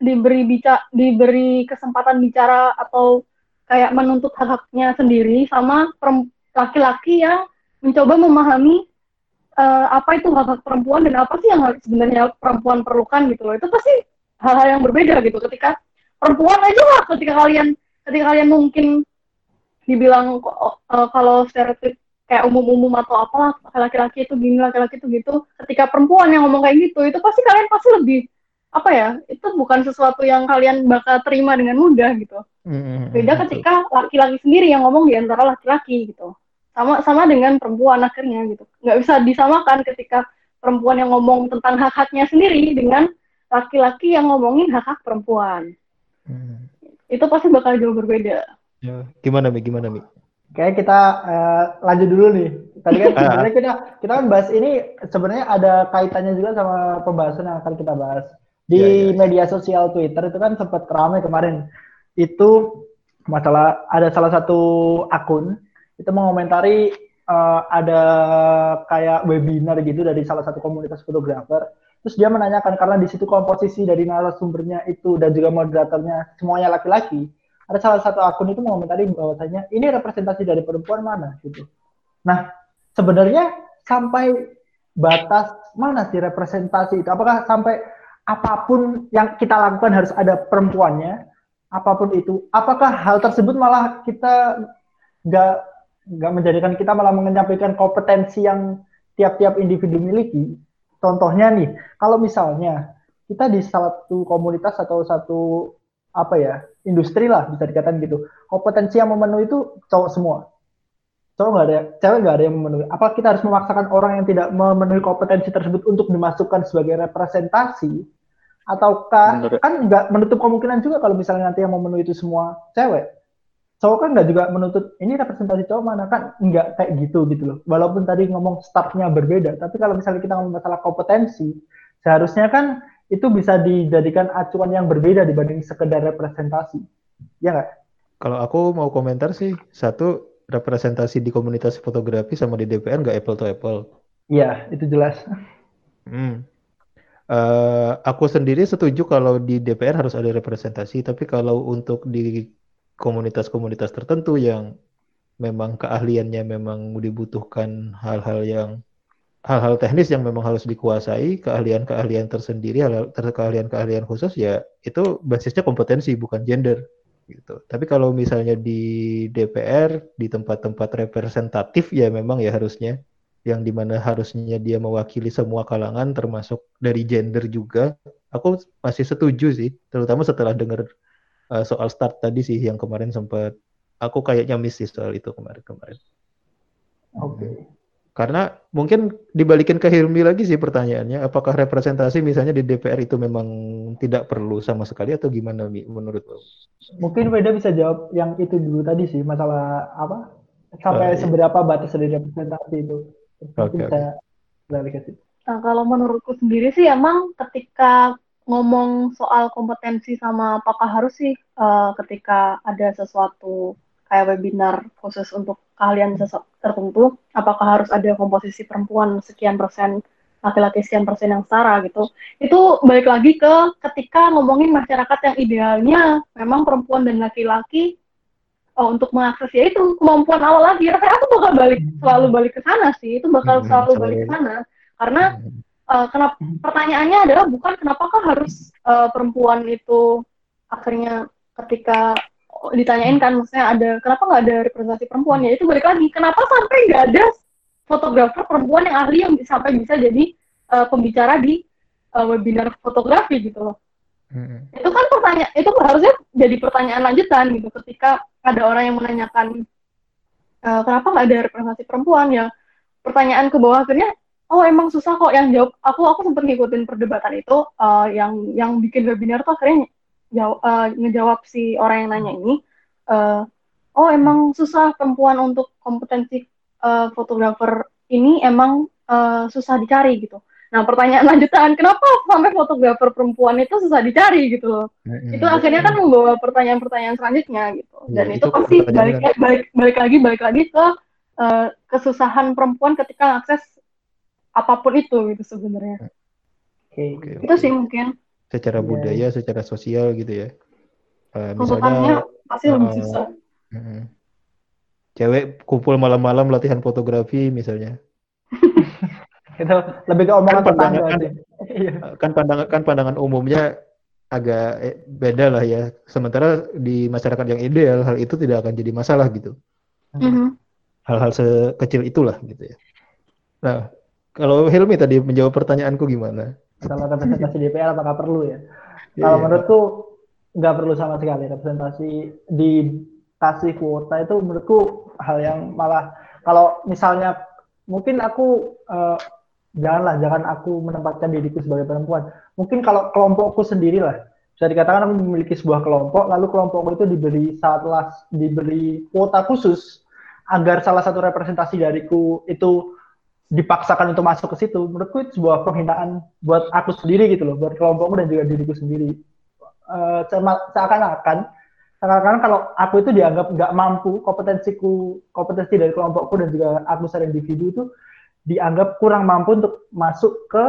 Speaker 2: diberi bicara diberi kesempatan bicara atau kayak menuntut hak-haknya sendiri sama laki-laki yang mencoba memahami uh, apa itu hak hak perempuan dan apa sih yang sebenarnya perempuan perlukan gitu loh. Itu pasti hal-hal yang berbeda gitu. Ketika perempuan aja lah ketika kalian ketika kalian mungkin dibilang uh, kalau stereotip kayak umum-umum atau apa laki-laki itu gini laki-laki itu gitu ketika perempuan yang ngomong kayak gitu itu pasti kalian pasti lebih apa ya itu bukan sesuatu yang kalian bakal terima dengan mudah gitu mm-hmm. beda ketika laki-laki sendiri yang ngomong di antara laki-laki gitu sama sama dengan perempuan akhirnya gitu nggak bisa disamakan ketika perempuan yang ngomong tentang hak-haknya sendiri dengan laki-laki yang ngomongin hak-hak perempuan mm. Itu pasti bakal jauh berbeda
Speaker 4: ya gimana mi gimana mi
Speaker 1: Kayak kita uh, lanjut dulu nih. Tadi kan sebenarnya kita kita kan bahas ini sebenarnya ada kaitannya juga sama pembahasan yang akan kita bahas di yeah, yeah, yeah. media sosial Twitter itu kan sempat ramai kemarin. Itu masalah ada salah satu akun itu mengomentari uh, ada kayak webinar gitu dari salah satu komunitas fotografer. Terus dia menanyakan karena di situ komposisi dari narasumbernya itu dan juga moderatornya semuanya laki-laki ada salah satu akun itu mengomentari bahwasanya ini representasi dari perempuan mana gitu. Nah, sebenarnya sampai batas mana sih representasi itu? Apakah sampai apa pun yang kita lakukan harus ada perempuannya? Apa pun itu, apakah hal tersebut malah kita nggak nggak menjadikan kita malah menyampaikan kompetensi yang tiap-tiap individu miliki? Contohnya nih, kalau misalnya kita di satu komunitas atau satu apa ya industri lah bisa dikatakan gitu kompetensi yang memenuhi itu cowok semua. Cowok nggak ada cewek nggak ada yang memenuhi. Apa kita harus memaksakan orang yang tidak memenuhi kompetensi tersebut untuk dimasukkan sebagai representasi? Ataukah Menurut. kan nggak menutup kemungkinan juga kalau misalnya nanti yang memenuhi itu semua cewek cowok kan nggak juga menuntut ini representasi cowok mana kan nggak kayak gitu gitu loh walaupun tadi ngomong startnya berbeda tapi kalau misalnya kita ngomong masalah kompetensi seharusnya kan itu bisa dijadikan acuan yang berbeda dibanding sekedar representasi. Ya nggak?
Speaker 4: Kalau aku mau komentar sih, satu representasi di komunitas fotografi sama di DPR nggak apple to apple.
Speaker 1: Iya, itu jelas.
Speaker 4: Hmm. Uh, aku sendiri setuju kalau di DPR harus ada representasi, tapi kalau untuk di komunitas-komunitas tertentu yang memang keahliannya memang dibutuhkan hal-hal yang hal-hal teknis yang memang harus dikuasai, keahlian-keahlian tersendiri, keahlian-keahlian khusus ya itu basisnya kompetensi bukan gender gitu. Tapi kalau misalnya di DPR di tempat-tempat representatif ya memang ya harusnya yang di mana harusnya dia mewakili semua kalangan termasuk dari gender juga. Aku masih setuju sih, terutama setelah dengar uh, soal start tadi sih yang kemarin sempat aku kayaknya miss sih soal itu kemarin-kemarin.
Speaker 1: Oke. Okay.
Speaker 4: Karena mungkin dibalikin ke Hilmi lagi sih pertanyaannya, apakah representasi misalnya di DPR itu memang tidak perlu sama sekali atau gimana menurut lo?
Speaker 1: Mungkin Weda bisa jawab yang itu dulu tadi sih, masalah apa? Sampai uh, seberapa batas dari representasi itu. Oke. Okay,
Speaker 2: okay. Nah, kalau menurutku sendiri sih emang ketika ngomong soal kompetensi sama apakah harus sih uh, ketika ada sesuatu kayak webinar khusus untuk keahlian tertentu, apakah harus ada komposisi perempuan sekian persen, laki-laki sekian persen yang setara gitu. Itu balik lagi ke ketika ngomongin masyarakat yang idealnya memang perempuan dan laki-laki oh, untuk mengakses ya itu kemampuan awal lagi. Rasanya aku bakal balik selalu balik ke sana sih, itu bakal hmm, selalu balik ke sana karena uh, kenapa pertanyaannya adalah bukan kenapakah harus uh, perempuan itu akhirnya ketika ditanyain kan maksudnya ada kenapa nggak ada representasi perempuan? Ya itu balik lagi kenapa sampai nggak ada fotografer perempuan yang ahli yang sampai bisa jadi uh, pembicara di uh, webinar fotografi gitu loh. Hmm. itu kan pertanyaan itu harusnya jadi pertanyaan lanjutan gitu ketika ada orang yang menanyakan uh, kenapa nggak ada representasi perempuan? Ya pertanyaan ke bawah akhirnya oh emang susah kok yang jawab aku aku sempat ngikutin perdebatan itu uh, yang yang bikin webinar tuh akhirnya jawab, uh, ngejawab si orang yang nanya ini, uh, oh emang susah perempuan untuk kompetensi uh, fotografer ini emang uh, susah dicari gitu. Nah pertanyaan lanjutan, kenapa sampai fotografer perempuan itu susah dicari gitu loh? Hmm, itu akhirnya kan membawa pertanyaan-pertanyaan selanjutnya gitu. Dan ya, itu, itu pasti balik, balik balik lagi balik lagi ke uh, kesusahan perempuan ketika mengakses apa pun itu gitu sebenarnya.
Speaker 1: Oke, okay.
Speaker 2: itu sih mungkin
Speaker 4: secara yeah. budaya, secara sosial gitu ya.
Speaker 2: Uh, misalnya pasti uh, lebih susah. Uh,
Speaker 4: cewek kumpul malam-malam latihan fotografi misalnya.
Speaker 1: itu lebih ke omongan
Speaker 4: kan pandangan kan, kan pandangan kan pandangan umumnya agak eh, beda lah ya. Sementara di masyarakat yang ideal hal itu tidak akan jadi masalah gitu. Mm-hmm. Hal-hal sekecil itulah gitu ya. Nah, kalau Helmi tadi menjawab pertanyaanku gimana?
Speaker 1: Kalau representasi DPR apakah perlu ya? Yeah, kalau menurutku nggak perlu sama sekali representasi di kasih kuota itu menurutku hal yang malah kalau misalnya mungkin aku uh, janganlah jangan aku menempatkan diriku sebagai perempuan. Mungkin kalau kelompokku sendiri lah bisa dikatakan aku memiliki sebuah kelompok lalu kelompokku itu diberi saatlah diberi kuota khusus agar salah satu representasi dariku itu dipaksakan untuk masuk ke situ menurutku itu sebuah penghinaan buat aku sendiri gitu loh buat kelompokku dan juga diriku sendiri. Uh, seakan-akan seakan-akan kalau aku itu dianggap nggak mampu kompetensiku kompetensi dari kelompokku dan juga aku secara individu itu dianggap kurang mampu untuk masuk ke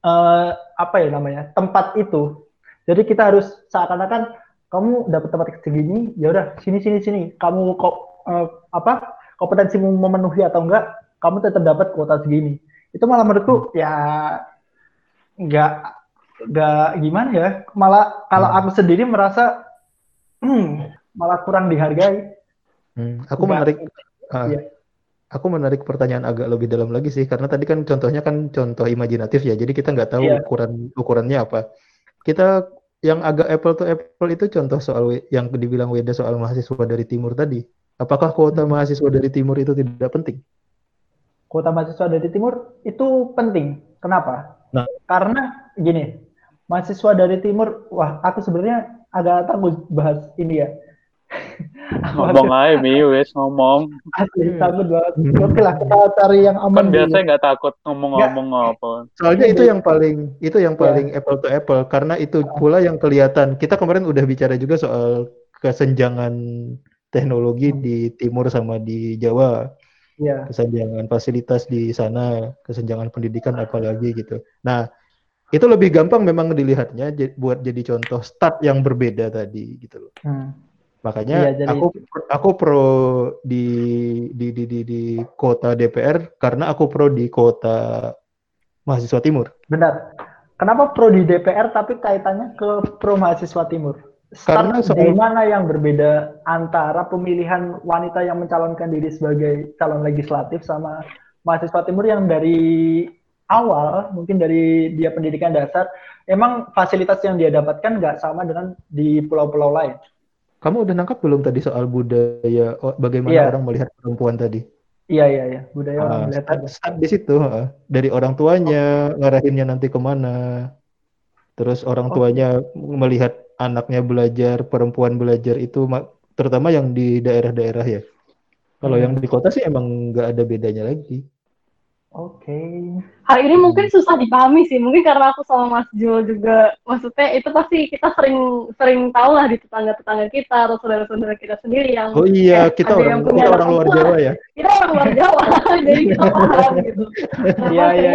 Speaker 1: uh, apa ya namanya tempat itu. Jadi kita harus seakan-akan kamu dapat tempat segini ya udah sini sini sini. Kamu kok uh, apa kompetensimu memenuhi atau enggak kamu tetap dapat kuota segini itu malah menurutku ya nggak nggak gimana ya malah kalau hmm. aku sendiri merasa hmm, malah kurang dihargai.
Speaker 4: Hmm, aku menarik. Uh. Aku menarik pertanyaan agak lebih dalam lagi sih, karena tadi kan contohnya kan contoh imajinatif ya, jadi kita nggak tahu yeah. ukuran ukurannya apa. Kita yang agak apple to apple itu contoh soal yang dibilang Weda soal mahasiswa dari timur tadi. Apakah kuota mahasiswa dari timur itu tidak penting?
Speaker 1: Kuota mahasiswa dari timur itu penting. Kenapa? Nah. Karena gini, mahasiswa dari timur, wah aku sebenarnya agak takut bahas ini ya.
Speaker 3: ngomong aja Mi, wes ngomong.
Speaker 1: Asli takut banget. Oke lah kita cari yang aman.
Speaker 3: Kan biasanya nggak takut ngomong-ngomong apa.
Speaker 4: Soalnya itu yang paling itu yang paling yeah. apple to apple karena itu pula yang kelihatan. Kita kemarin udah bicara juga soal kesenjangan teknologi di timur sama di Jawa. Yeah. Kesenjangan fasilitas di sana, kesenjangan pendidikan apalagi gitu. Nah, itu lebih gampang memang dilihatnya buat jadi contoh start yang berbeda tadi gitu loh. Hmm. Makanya iya, jadi... aku aku pro di di di di di kota DPR karena aku pro di kota mahasiswa timur.
Speaker 1: Benar. Kenapa pro di DPR tapi kaitannya ke pro mahasiswa timur? Start karena di mana yang berbeda antara pemilihan wanita yang mencalonkan diri sebagai calon legislatif sama mahasiswa timur yang dari awal mungkin dari dia pendidikan dasar emang fasilitas yang dia dapatkan nggak sama dengan di pulau-pulau lain.
Speaker 4: Kamu udah nangkap belum tadi soal budaya oh, bagaimana yeah. orang melihat perempuan tadi?
Speaker 1: Iya iya iya budaya orang ah, melihat
Speaker 4: start, di situ uh, dari orang tuanya oh. ngarahinnya nanti ke mana, terus orang tuanya okay. melihat anaknya belajar perempuan belajar itu terutama yang di daerah-daerah ya. Kalau hmm. yang di kota sih emang nggak ada bedanya lagi.
Speaker 1: Oke. Okay.
Speaker 2: Hal ini mungkin susah dipahami sih, mungkin karena aku sama Mas Jo juga, maksudnya itu pasti kita sering sering tahu lah di tetangga-tetangga kita atau saudara-saudara kita sendiri yang
Speaker 4: Oh iya, kita orang kita orang luar Jawa ya.
Speaker 2: Kita orang luar Jawa, jadi kita paham gitu.
Speaker 1: Iya iya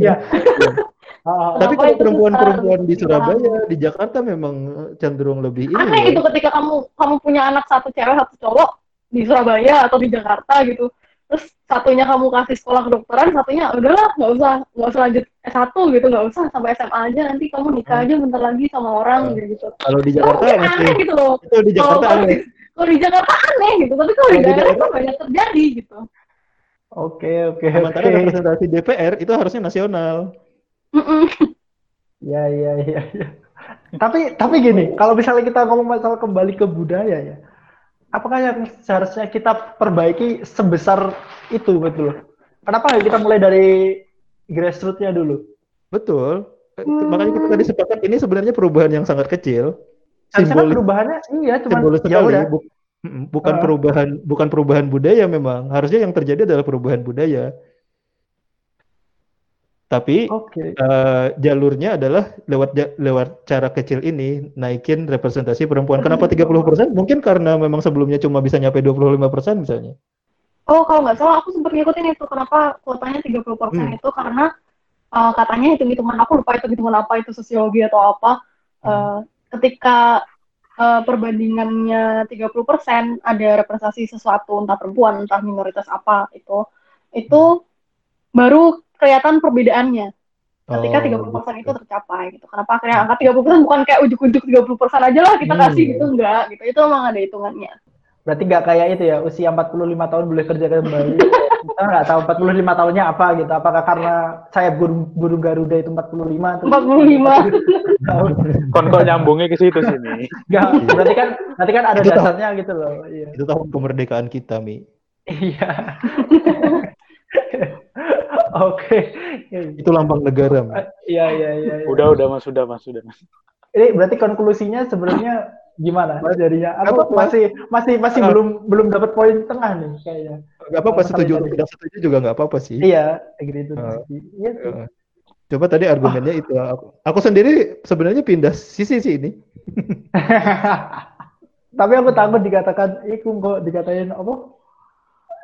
Speaker 1: iya. Iya.
Speaker 4: Tapi kalau perempuan-perempuan di Surabaya, di Jakarta memang cenderung lebih
Speaker 2: ini. Aneh ya. itu ketika kamu kamu punya anak satu cewek satu cowok di Surabaya atau di Jakarta gitu terus satunya kamu kasih sekolah kedokteran satunya udahlah nggak usah nggak usah lanjut S1 gitu nggak usah sampai SMA aja nanti kamu nikah aja bentar lagi sama orang uh, gitu
Speaker 4: kalau di Jakarta oh, masih
Speaker 2: aneh gitu loh
Speaker 4: itu di Jakarta kalo, aneh
Speaker 2: kalau di Jakarta aneh gitu tapi kalau di daerah itu banyak terjadi gitu
Speaker 1: oke oke
Speaker 4: sementara okay. representasi DPR itu harusnya nasional
Speaker 1: ya ya ya ya tapi tapi gini kalau misalnya kita ngomong masalah kembali ke budaya ya apakah yang seharusnya kita perbaiki sebesar itu betul? Kenapa kita mulai dari grassrootsnya dulu?
Speaker 4: Betul. Hmm. Makanya kita tadi sepakat ini sebenarnya perubahan yang sangat kecil.
Speaker 1: Simbolis, perubahannya iya cuma ya udah.
Speaker 4: bukan uh. perubahan bukan perubahan budaya memang. Harusnya yang terjadi adalah perubahan budaya. Tapi okay. uh, eh, jalurnya adalah lewat lewat cara kecil ini naikin representasi perempuan. Kenapa 30%? Mungkin karena memang sebelumnya cuma bisa nyampe 25% misalnya.
Speaker 2: Oh, kalau nggak salah aku sempat ngikutin itu. Kenapa kuotanya 30% hmm. itu karena uh, katanya hitung-hitungan aku lupa itu hitungan apa itu sosiologi atau apa. Uh, ketika uh, perbandingannya 30% ada representasi sesuatu entah perempuan entah minoritas apa itu itu baru kelihatan perbedaannya ketika tiga puluh persen itu tercapai gitu. Kenapa akhirnya angka tiga puluh persen bukan kayak ujuk-ujuk tiga puluh persen aja lah kita hmm. kasih gitu enggak gitu. Itu emang ada hitungannya.
Speaker 1: Berarti nggak kayak itu ya usia 45 tahun boleh kerja kembali. kita nggak tahu 45 tahunnya apa gitu. Apakah karena saya burung burung Garuda itu 45 atau
Speaker 2: 45.
Speaker 3: Kon kok nyambungnya ke situ sini.
Speaker 1: Enggak, berarti kan berarti kan ada itu dasarnya tahu, gitu loh.
Speaker 4: Iya. Itu tahun kemerdekaan kita, Mi.
Speaker 1: Iya. Oke.
Speaker 4: Itu lambang negara.
Speaker 1: Iya, iya, iya.
Speaker 3: Ya. Udah, udah Mas, sudah Mas, sudah Mas.
Speaker 1: Ini berarti konklusinya sebenarnya gimana Mas jadinya? Aku apa, masih masih masih uh, belum belum dapat poin tengah nih kayaknya.
Speaker 4: Gak apa-apa setuju atau tidak setuju juga nggak apa-apa sih.
Speaker 1: Iya, gitu. Uh, iya sih. Uh,
Speaker 4: coba tadi argumennya oh. itu aku, aku sendiri sebenarnya pindah sisi sih ini.
Speaker 1: Tapi aku takut dikatakan, iku kok dikatain apa?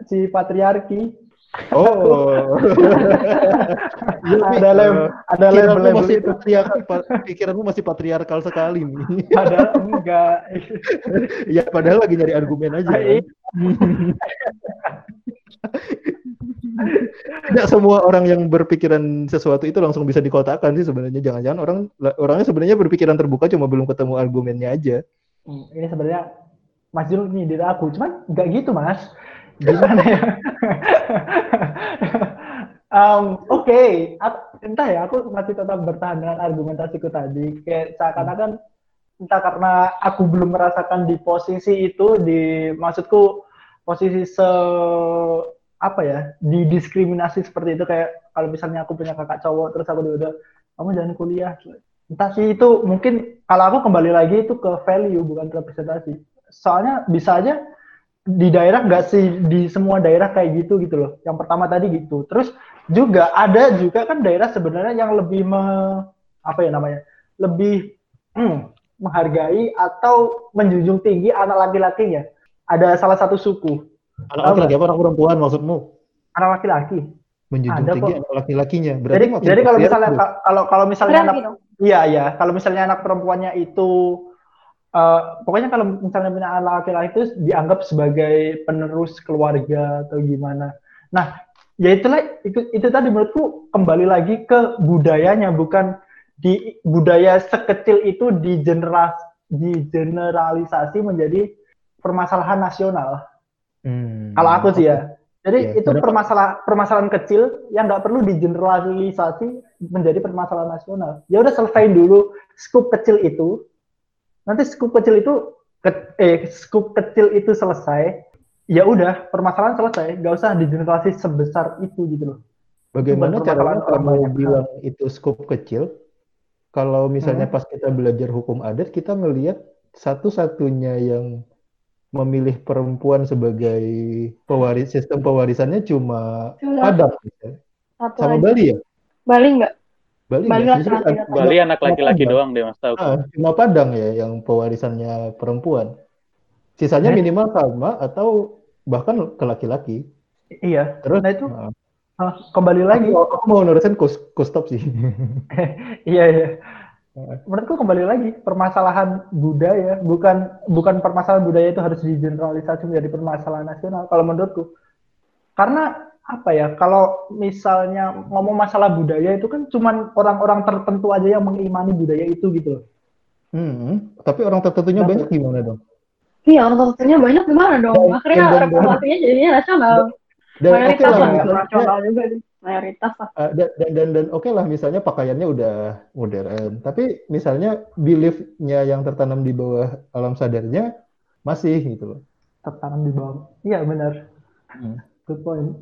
Speaker 1: Si patriarki.
Speaker 4: Oh.
Speaker 1: ya, ada lem, ada lem
Speaker 4: masih itu. patriarkal, pikiranmu masih patriarkal sekali nih.
Speaker 1: Padahal enggak.
Speaker 4: ya padahal lagi nyari argumen aja. Kan? Tidak semua orang yang berpikiran sesuatu itu langsung bisa dikotakan sih sebenarnya. Jangan-jangan orang orangnya sebenarnya berpikiran terbuka cuma belum ketemu argumennya aja.
Speaker 1: Hmm, ini sebenarnya Mas Jul nih dari aku, cuman nggak gitu Mas gimana ya? Um, oke okay. entah ya aku masih tetap bertahan dengan argumentasiku tadi. Kayak seakan-akan entah karena aku belum merasakan di posisi itu di maksudku posisi se apa ya didiskriminasi seperti itu. Kayak kalau misalnya aku punya kakak cowok terus aku udah kamu jangan kuliah. Entah sih itu mungkin kalau aku kembali lagi itu ke value bukan representasi soalnya bisa aja di daerah nggak sih di semua daerah kayak gitu gitu loh. Yang pertama tadi gitu. Terus juga ada juga kan daerah sebenarnya yang lebih me, apa ya namanya? Lebih hmm, menghargai atau menjunjung tinggi anak laki-lakinya. Ada salah satu suku.
Speaker 4: Anak laki-laki apa anak perempuan maksudmu?
Speaker 1: Anak laki-laki.
Speaker 4: Menjunjung ada tinggi kok. anak laki-lakinya.
Speaker 1: Berarti jadi, jadi kalau misalnya kalau kalau misalnya anak, iya iya kalau misalnya anak perempuannya itu uh, pokoknya kalau misalnya punya anak laki-laki itu dianggap sebagai penerus keluarga atau gimana. Nah, ya itulah itu, itu tadi menurutku kembali lagi ke budayanya bukan di budaya sekecil itu di generas di generalisasi menjadi permasalahan nasional. Hmm. Kalau aku sih ya. Jadi ya, itu permasalahan permasalahan kecil yang nggak perlu digeneralisasi menjadi permasalahan nasional. Ya udah selesai dulu skup kecil itu nanti skup kecil itu ke, eh skup kecil itu selesai ya udah permasalahan selesai nggak usah digenerasi sebesar itu gitu loh
Speaker 4: bagaimana caranya kamu bilang itu skup kecil kalau misalnya hmm. pas kita belajar hukum adat kita ngelihat satu-satunya yang memilih perempuan sebagai pewaris sistem pewarisannya cuma Padang gitu. sama aja. Bali ya
Speaker 2: Bali nggak
Speaker 3: Bali, Bali, ya? laki-laki. Bali anak laki-laki doang deh mas tahu. Ah,
Speaker 4: cuma Padang ya yang pewarisannya perempuan. Sisanya eh? minimal sama atau bahkan ke laki-laki.
Speaker 1: Iya. Terus nah itu uh, kembali lagi.
Speaker 4: Aku, aku mau nurusin kus, kustop sih.
Speaker 1: iya iya. Menurutku kembali lagi permasalahan budaya bukan bukan permasalahan budaya itu harus digeneralisasi menjadi permasalahan nasional kalau menurutku. Karena apa ya kalau misalnya ngomong masalah budaya itu kan cuman orang-orang tertentu aja yang mengimani budaya itu gitu loh.
Speaker 4: Hmm, tapi orang tertentunya banyak gimana dong?
Speaker 2: Iya orang tertentunya banyak gimana dong? Dan, Akhirnya dan, representasinya jadinya nasional. Dan, mayoritas okay lah, lah nasional juga sih. Mayoritas lah. Uh,
Speaker 4: dan dan, dan, dan oke okay lah misalnya pakaiannya udah modern, tapi misalnya beliefnya yang tertanam di bawah alam sadarnya masih gitu loh.
Speaker 1: Tertanam di bawah. Iya benar. Hmm Good point.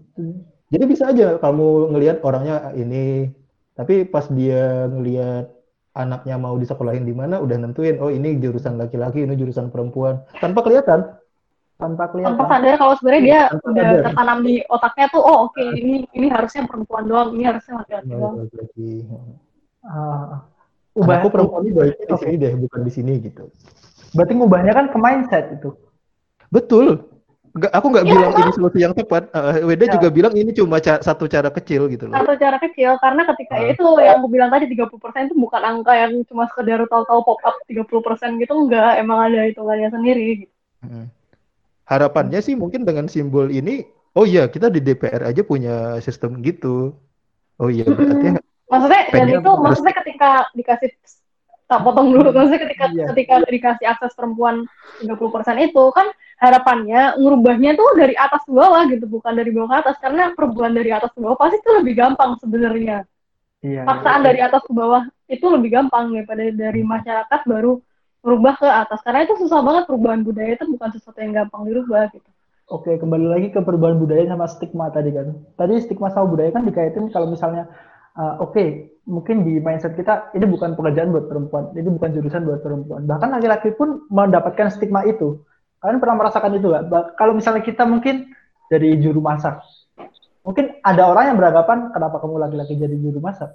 Speaker 4: Jadi bisa aja kamu ngelihat orangnya ini, tapi pas dia ngelihat anaknya mau disekolahin di mana, udah nentuin, oh ini jurusan laki-laki, ini jurusan perempuan, tanpa kelihatan.
Speaker 2: Tanpa kelihatan. Tanpa sadar kalau sebenarnya dia tanpa udah sadar. tertanam di otaknya tuh, oh oke okay, ini ini harusnya perempuan doang, ini harusnya laki-laki doang. Laki-laki.
Speaker 4: Uh, ubah aku perempuan ini baiknya di sini deh, bukan di sini gitu.
Speaker 1: Berarti ngubahnya kan ke mindset itu.
Speaker 4: Betul. Nggak, aku nggak ya, bilang ini solusi yang tepat. Uh, Weda ya. juga bilang ini cuma ca satu cara kecil gitu loh.
Speaker 2: Satu cara kecil karena ketika uh. itu yang aku bilang tadi 30% itu bukan angka yang cuma sekedar tahu-tahu pop up 30% gitu enggak, emang ada hitungannya sendiri gitu.
Speaker 4: Hmm. Harapannya sih mungkin dengan simbol ini Oh iya, kita di DPR aja punya sistem gitu. Oh iya, berarti
Speaker 2: maksudnya dan itu maksudnya ketika dikasih tak potong dulu maksudnya ketika iya. ketika dikasih akses perempuan 30% itu kan harapannya ngubahnya tuh dari atas ke bawah gitu bukan dari bawah ke atas karena perempuan dari atas ke bawah pasti itu lebih gampang sebenarnya iya, paksaan iya. dari atas ke bawah itu lebih gampang daripada dari masyarakat baru merubah ke atas karena itu susah banget perubahan budaya itu bukan sesuatu yang gampang dirubah gitu
Speaker 1: Oke, kembali lagi ke perubahan budaya sama stigma tadi kan. Tadi stigma sama budaya kan dikaitin kalau misalnya uh, oke okay, mungkin di mindset kita ini bukan pekerjaan buat perempuan, ini bukan jurusan buat perempuan. Bahkan laki-laki pun mendapatkan stigma itu. Kalian pernah merasakan itu nggak? Kalau misalnya kita mungkin dari juru masak, mungkin ada orang yang beranggapan kenapa kamu laki-laki jadi juru masak?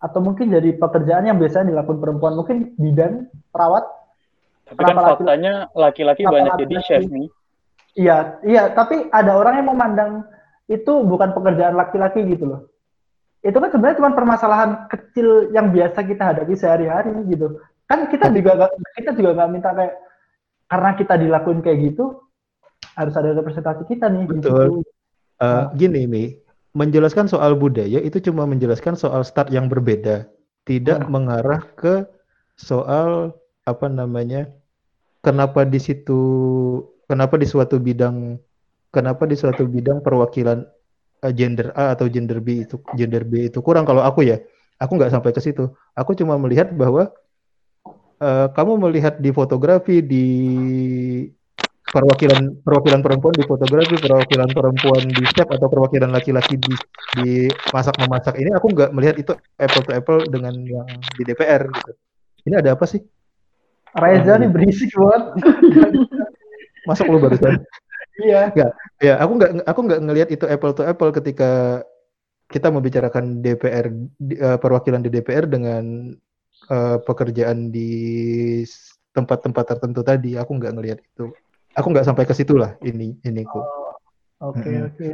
Speaker 1: Atau mungkin jadi pekerjaan yang biasanya dilakukan perempuan, mungkin bidan, perawat.
Speaker 3: Tapi kan faktanya laki-laki banyak jadi chef nih.
Speaker 1: Iya, iya, tapi ada orang yang memandang itu bukan pekerjaan laki-laki gitu loh itu kan sebenarnya cuma permasalahan kecil yang biasa kita hadapi sehari-hari gitu kan kita juga gak, kita juga nggak minta kayak karena kita dilakuin kayak gitu harus ada representasi kita nih
Speaker 4: betul gitu. uh, gini nih menjelaskan soal budaya itu cuma menjelaskan soal start yang berbeda tidak hmm. mengarah ke soal apa namanya kenapa di situ kenapa di suatu bidang kenapa di suatu bidang perwakilan gender A atau gender B itu gender B itu kurang? Kalau aku ya aku nggak sampai ke situ. Aku cuma melihat bahwa uh, kamu melihat di fotografi di perwakilan perwakilan perempuan di fotografi perwakilan perempuan di chef atau perwakilan laki-laki di di masak memasak ini aku nggak melihat itu apple to apple dengan yang di DPR gitu. Ini ada apa sih?
Speaker 1: Reza nih berisik banget.
Speaker 4: Masuk lu barusan. Iya. Enggak. Ya, aku nggak aku nggak ngelihat itu apple to apple ketika kita membicarakan DPR uh, perwakilan di DPR dengan uh, pekerjaan di tempat-tempat tertentu tadi. Aku nggak ngelihat itu. Aku nggak sampai ke situ lah ini ini.
Speaker 1: Oh, oke okay, oke. Okay.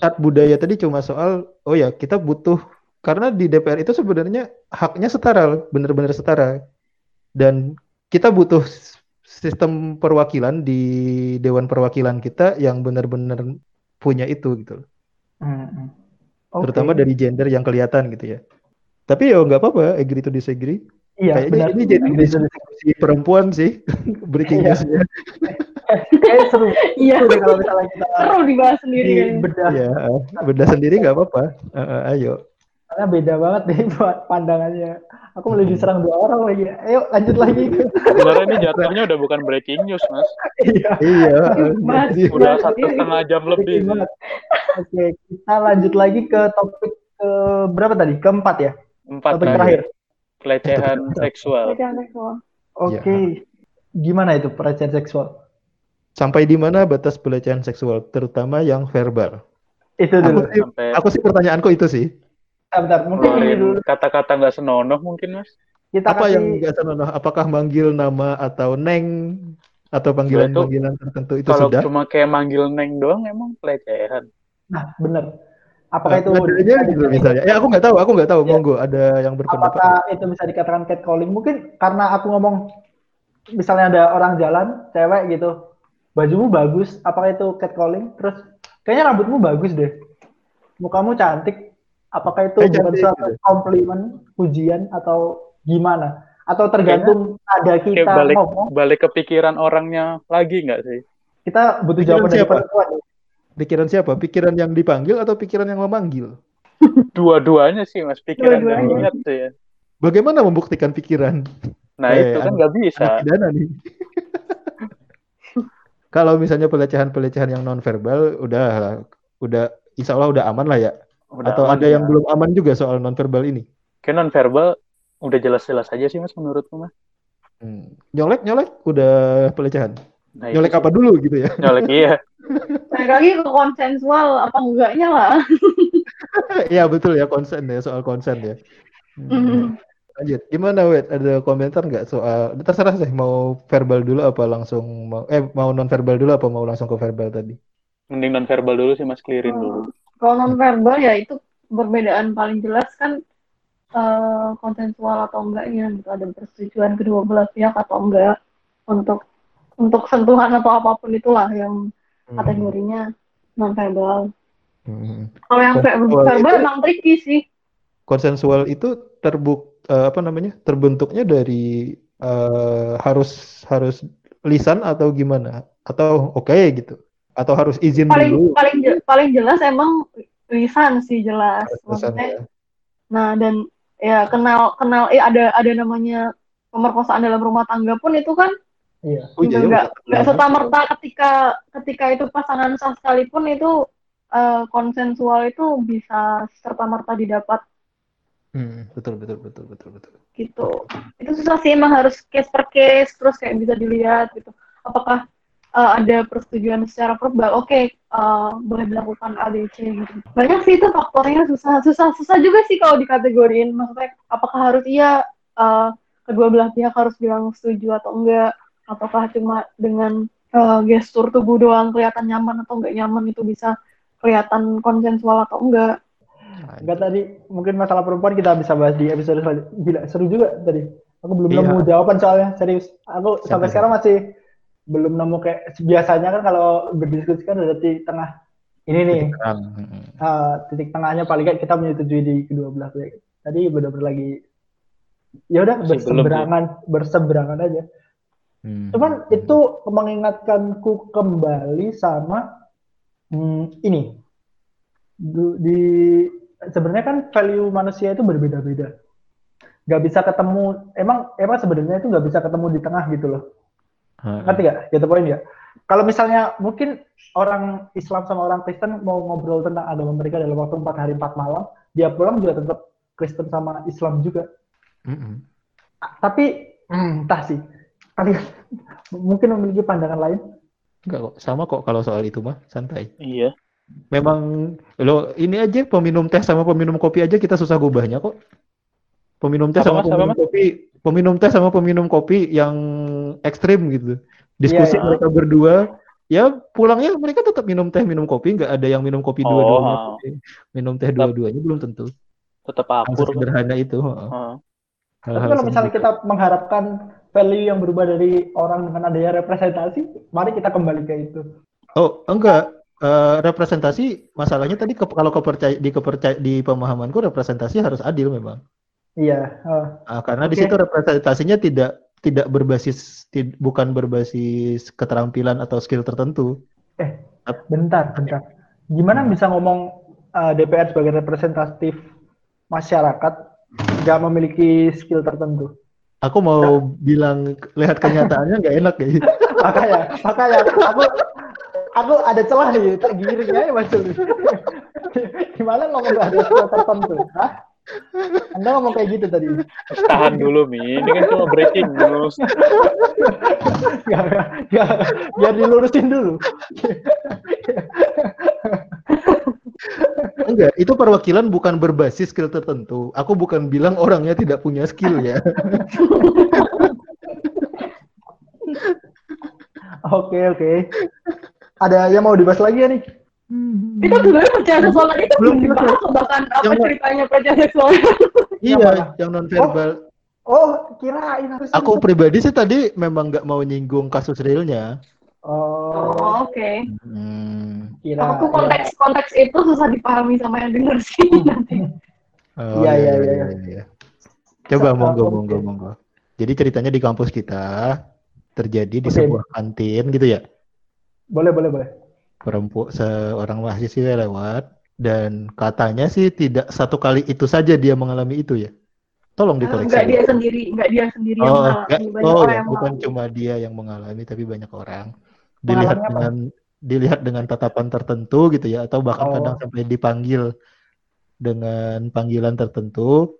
Speaker 4: Saat budaya tadi cuma soal oh ya kita butuh karena di DPR itu sebenarnya haknya setara, benar-benar setara. Dan kita butuh sistem perwakilan di dewan perwakilan kita yang benar-benar punya itu gitu Hmm. Okay. Terutama dari gender yang kelihatan gitu ya. Tapi ya nggak apa-apa, agree to disagree. Iya, Kayaknya benar. ini jadi diskusi perempuan sih, breaking iya. newsnya.
Speaker 1: Kayak seru. Iya. Seru kalau misalnya kita
Speaker 2: seru dibahas sendiri. Di
Speaker 4: bedah. Iya, bedah sendiri nggak apa-apa. Uh, uh, ayo.
Speaker 1: Karena beda banget deh pandangannya. Aku mulai diserang dua orang lagi. Ayo lanjut lagi.
Speaker 3: Sebenarnya ini jatuhnya udah bukan breaking news, Mas.
Speaker 4: iya. iya.
Speaker 3: Mas, udah satu setengah jam lebih.
Speaker 1: Oke, kita lanjut lagi ke topik ke berapa tadi? Keempat ya?
Speaker 3: Empat topik terakhir. Pelecehan seksual.
Speaker 1: Oke. Okay. Ya. Gimana itu pelecehan seksual?
Speaker 4: Sampai di mana batas pelecehan seksual, terutama yang verbal?
Speaker 1: Itu dulu.
Speaker 4: Aku sih, Sampai... aku sih pertanyaanku itu sih.
Speaker 1: Bentar, mungkin ini dulu.
Speaker 3: Kata-kata nggak senonoh mungkin mas.
Speaker 4: Kita apa kasih... yang nggak senonoh? Apakah manggil nama atau neng atau panggilan-panggilan tertentu itu
Speaker 3: kalau
Speaker 4: sudah?
Speaker 3: Kalau cuma kayak manggil neng doang emang pelecehan.
Speaker 1: Nah bener. Apakah nah,
Speaker 4: itu gitu misalnya? Ya aku nggak tahu, aku nggak tahu. Ya. Monggo ada yang berpendapat.
Speaker 1: Apakah itu bisa dikatakan catcalling? Mungkin karena aku ngomong misalnya ada orang jalan cewek gitu, bajumu bagus, apakah itu catcalling? Terus kayaknya rambutmu bagus deh, mukamu cantik, Apakah itu eh, bukan suatu gitu. komplimen, pujian atau gimana? Atau tergantung Kayaknya, ada kita
Speaker 3: balik, ngomong. Balik ke pikiran orangnya lagi nggak sih?
Speaker 1: Kita butuh pikiran jawaban siapa? dari
Speaker 4: Pikiran siapa? Pikiran yang dipanggil atau pikiran yang memanggil?
Speaker 3: Dua-duanya sih mas, pikiran Dua yang ingat sih ya.
Speaker 4: Bagaimana membuktikan pikiran?
Speaker 3: Nah eh, itu kan nggak bisa. Pidana nih.
Speaker 4: Kalau misalnya pelecehan-pelecehan yang non verbal, udah udah insya Allah udah aman lah ya. Udah Atau ada ya. yang belum aman juga soal nonverbal ini?
Speaker 3: Kayak nonverbal udah jelas-jelas aja sih mas menurutku mas.
Speaker 4: Hmm. Nyolek nyolek udah pelecehan. Nah, nyolek apa dulu gitu ya?
Speaker 3: Nyolek iya.
Speaker 2: Balik lagi ke konsensual apa enggaknya lah.
Speaker 4: Iya betul ya konsen ya soal konsen ya. Hmm. Mm-hmm. Lanjut, gimana Wet? Ada komentar nggak soal? Terserah sih mau verbal dulu apa langsung mau eh mau non verbal dulu apa mau langsung ke verbal tadi?
Speaker 3: Mending non verbal dulu sih mas clearin hmm. dulu.
Speaker 2: Kalau non verbal ya itu perbedaan paling jelas kan uh, konsensual atau enggaknya gitu. Ada persetujuan kedua belah pihak atau enggak. Untuk untuk sentuhan atau apa pun itulah yang hmm. kategorinya non verbal hmm. kalau yang verbal itu, emang tricky sih.
Speaker 4: Konsensual itu terbuk uh, apa namanya terbentuknya dari uh, harus harus lisan atau gimana? Atau oke okay, gitu atau harus izin
Speaker 2: paling,
Speaker 4: dulu
Speaker 2: paling paling jelas emang lisan sih jelas lisan, ya. nah dan ya kenal kenal eh ada ada namanya pemerkosaan dalam rumah tangga pun itu kan Iya. Oh, iya, nggak nggak serta merta ketika ketika itu pasangan sah sekalipun itu uh, konsensual itu bisa serta merta didapat.
Speaker 4: Hmm, betul betul betul betul betul.
Speaker 2: Gitu. Itu susah sih emang harus case per case terus kayak bisa dilihat gitu. Apakah uh, ada persetujuan secara verbal? Oke, okay, uh, boleh dilakukan ADC gitu. Banyak sih itu faktornya susah susah susah juga sih kalau dikategoriin. Maksudnya apakah harus iya uh, kedua belah pihak harus bilang setuju atau enggak? ataukah cuma dengan uh, gestur tubuh doang kelihatan nyaman atau enggak nyaman itu bisa kelihatan konsensual atau enggak
Speaker 1: enggak tadi mungkin masalah perempuan kita bisa bahas di episode selanjutnya gila seru juga tadi aku belum iya. nemu jawaban soalnya serius aku sampai, sampai sekarang masih belum nemu kayak biasanya kan kalau berdiskusi kan ada di tengah ini nih titik, tengah. Uh, titik tengahnya paling kan kita menyetujui di kedua belah pihak tadi benar-benar lagi ya udah berseberangan berseberangan aja Hmm. Cuman itu mengingatkanku kembali sama hmm, ini di sebenarnya kan value manusia itu berbeda-beda. Gak bisa ketemu, emang emang sebenarnya itu gak bisa ketemu di tengah gitu loh. Hmm. Ngerti gak? Gitu poin ya. Kalau misalnya mungkin orang Islam sama orang Kristen mau ngobrol tentang agama mereka dalam waktu empat hari empat malam, dia pulang juga tetap Kristen sama Islam juga. Mm -hmm. Tapi hmm, entah sih kalian mungkin memiliki pandangan lain?
Speaker 4: Enggak kok, sama kok kalau soal itu mah, santai.
Speaker 3: Iya.
Speaker 4: Memang lo ini aja peminum teh sama peminum kopi aja kita susah gubahnya kok. Peminum teh sama peminum apa, kopi, peminum teh sama peminum kopi yang ekstrim gitu. Diskusi yeah, yeah. mereka berdua, ya pulangnya mereka tetap minum teh minum kopi, nggak ada yang minum kopi oh, dua-duanya. Minum teh dua-duanya belum tentu.
Speaker 3: Tetap akur.
Speaker 4: Sederhana itu.
Speaker 1: Uh. Tapi kalau misalnya kita mengharapkan value yang berubah dari orang dengan adanya representasi, mari kita kembali ke itu.
Speaker 4: Oh, enggak. Uh, representasi masalahnya tadi ke, kalau kepercaya di kepercaya di pemahamanku representasi harus adil memang.
Speaker 1: Iya.
Speaker 4: Uh, uh, karena okay. di situ representasinya tidak tidak berbasis tid, bukan berbasis keterampilan atau skill tertentu.
Speaker 1: Eh, bentar, bentar. Gimana hmm. bisa ngomong uh, DPR sebagai representatif masyarakat nggak memiliki skill tertentu?
Speaker 4: Aku mau nah. bilang lihat kenyataannya nggak enak ya.
Speaker 1: makanya, makanya aku aku ada celah nih, tergiring ya Mas Gimana ngomong gak ada skill tertentu? Hah? Anda ngomong kayak gitu tadi.
Speaker 3: Tahan dulu, Mi. Ini kan cuma breaking news.
Speaker 1: gak, gak, biar dilurusin dulu.
Speaker 4: Enggak, itu perwakilan bukan berbasis skill tertentu. Aku bukan bilang orangnya tidak punya skill ya.
Speaker 1: Oke, oke. Ada yang mau dibahas lagi ya nih?
Speaker 2: Hmm. Itu sebenarnya percaya seksual itu belum dibahas bahkan apa yang ceritanya percaya seksual.
Speaker 4: iya, yang, yang non verbal.
Speaker 1: Oh, oh kirain harus.
Speaker 4: Aku pribadi sih tadi memang nggak mau nyinggung kasus realnya.
Speaker 2: Oh, oh oke. Okay. Hmm. Aku konteks ya. konteks itu susah dipahami sama yang denger sih hmm. nanti.
Speaker 4: Oh, iya, iya, iya, iya. iya. Coba so, monggo, monggo, monggo. Jadi ceritanya di kampus kita terjadi di okay. sebuah kantin gitu ya?
Speaker 1: Boleh, boleh, boleh.
Speaker 4: Perempuan seorang mahasiswa lewat dan katanya sih tidak satu kali itu saja dia mengalami itu ya. Tolong dikoreksi.
Speaker 2: Enggak dia sendiri, enggak dia sendiri
Speaker 4: oh, yang mengalami. Banyak oh, orang ya, yang bukan mengalami. cuma dia yang mengalami tapi banyak orang dilihat dengan dilihat dengan tatapan tertentu gitu ya atau bahkan oh. kadang sampai dipanggil dengan panggilan tertentu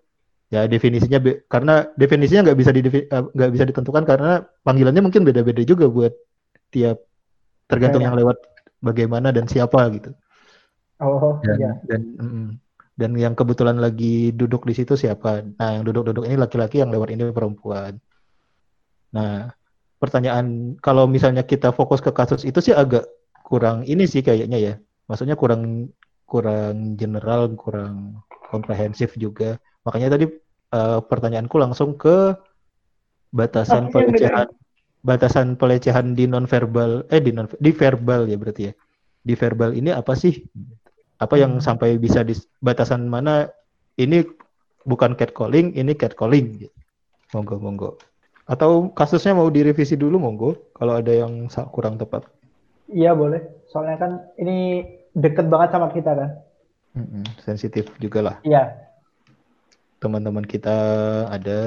Speaker 4: ya definisinya be, karena definisinya nggak bisa di eh, nggak bisa ditentukan karena panggilannya mungkin beda-beda juga buat tiap tergantung okay. yang lewat bagaimana dan siapa gitu
Speaker 1: oh
Speaker 4: dan, iya. dan mm, dan yang kebetulan lagi duduk di situ siapa nah yang duduk-duduk ini laki-laki yang lewat ini perempuan nah pertanyaan kalau misalnya kita fokus ke kasus itu sih agak kurang ini sih kayaknya ya. Maksudnya kurang kurang general, kurang komprehensif juga. Makanya tadi uh, pertanyaanku langsung ke batasan pelecehan batasan pelecehan di non verbal eh di non di verbal ya berarti ya. di verbal ini apa sih? Apa yang hmm. sampai bisa di batasan mana ini bukan catcalling, ini catcalling gitu. Monggo, monggo. Atau kasusnya mau direvisi dulu monggo kalau ada yang kurang tepat.
Speaker 1: Iya boleh. Soalnya kan ini deket banget sama kita kan.
Speaker 4: Mm-mm, sensitif juga lah.
Speaker 1: Iya.
Speaker 4: Teman-teman kita ada.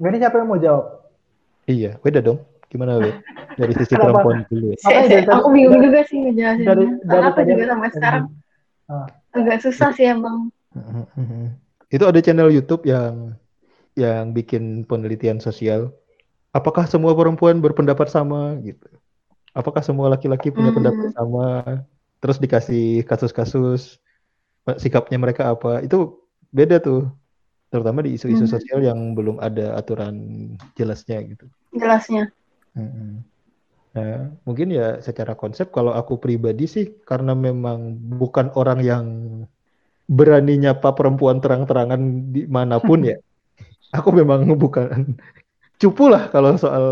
Speaker 1: Ini siapa yang mau jawab?
Speaker 4: Iya, beda dong. Gimana be? Dari sisi perempuan dulu.
Speaker 2: Ya. Saya, aku bingung juga sih ngejelasin. Dari, dari apa juga sampai sekarang ah. agak susah sih emang.
Speaker 4: Itu ada channel YouTube yang yang bikin penelitian sosial. Apakah semua perempuan berpendapat sama gitu? Apakah semua laki-laki punya hmm. pendapat sama? Terus dikasih kasus-kasus sikapnya mereka apa? Itu beda tuh. Terutama di isu-isu hmm. sosial yang belum ada aturan jelasnya gitu.
Speaker 2: Jelasnya.
Speaker 4: Hmm. Nah, mungkin ya secara konsep kalau aku pribadi sih karena memang bukan orang yang berani nyapa perempuan terang-terangan di mana pun ya. Aku memang bukan cupu lah kalau soal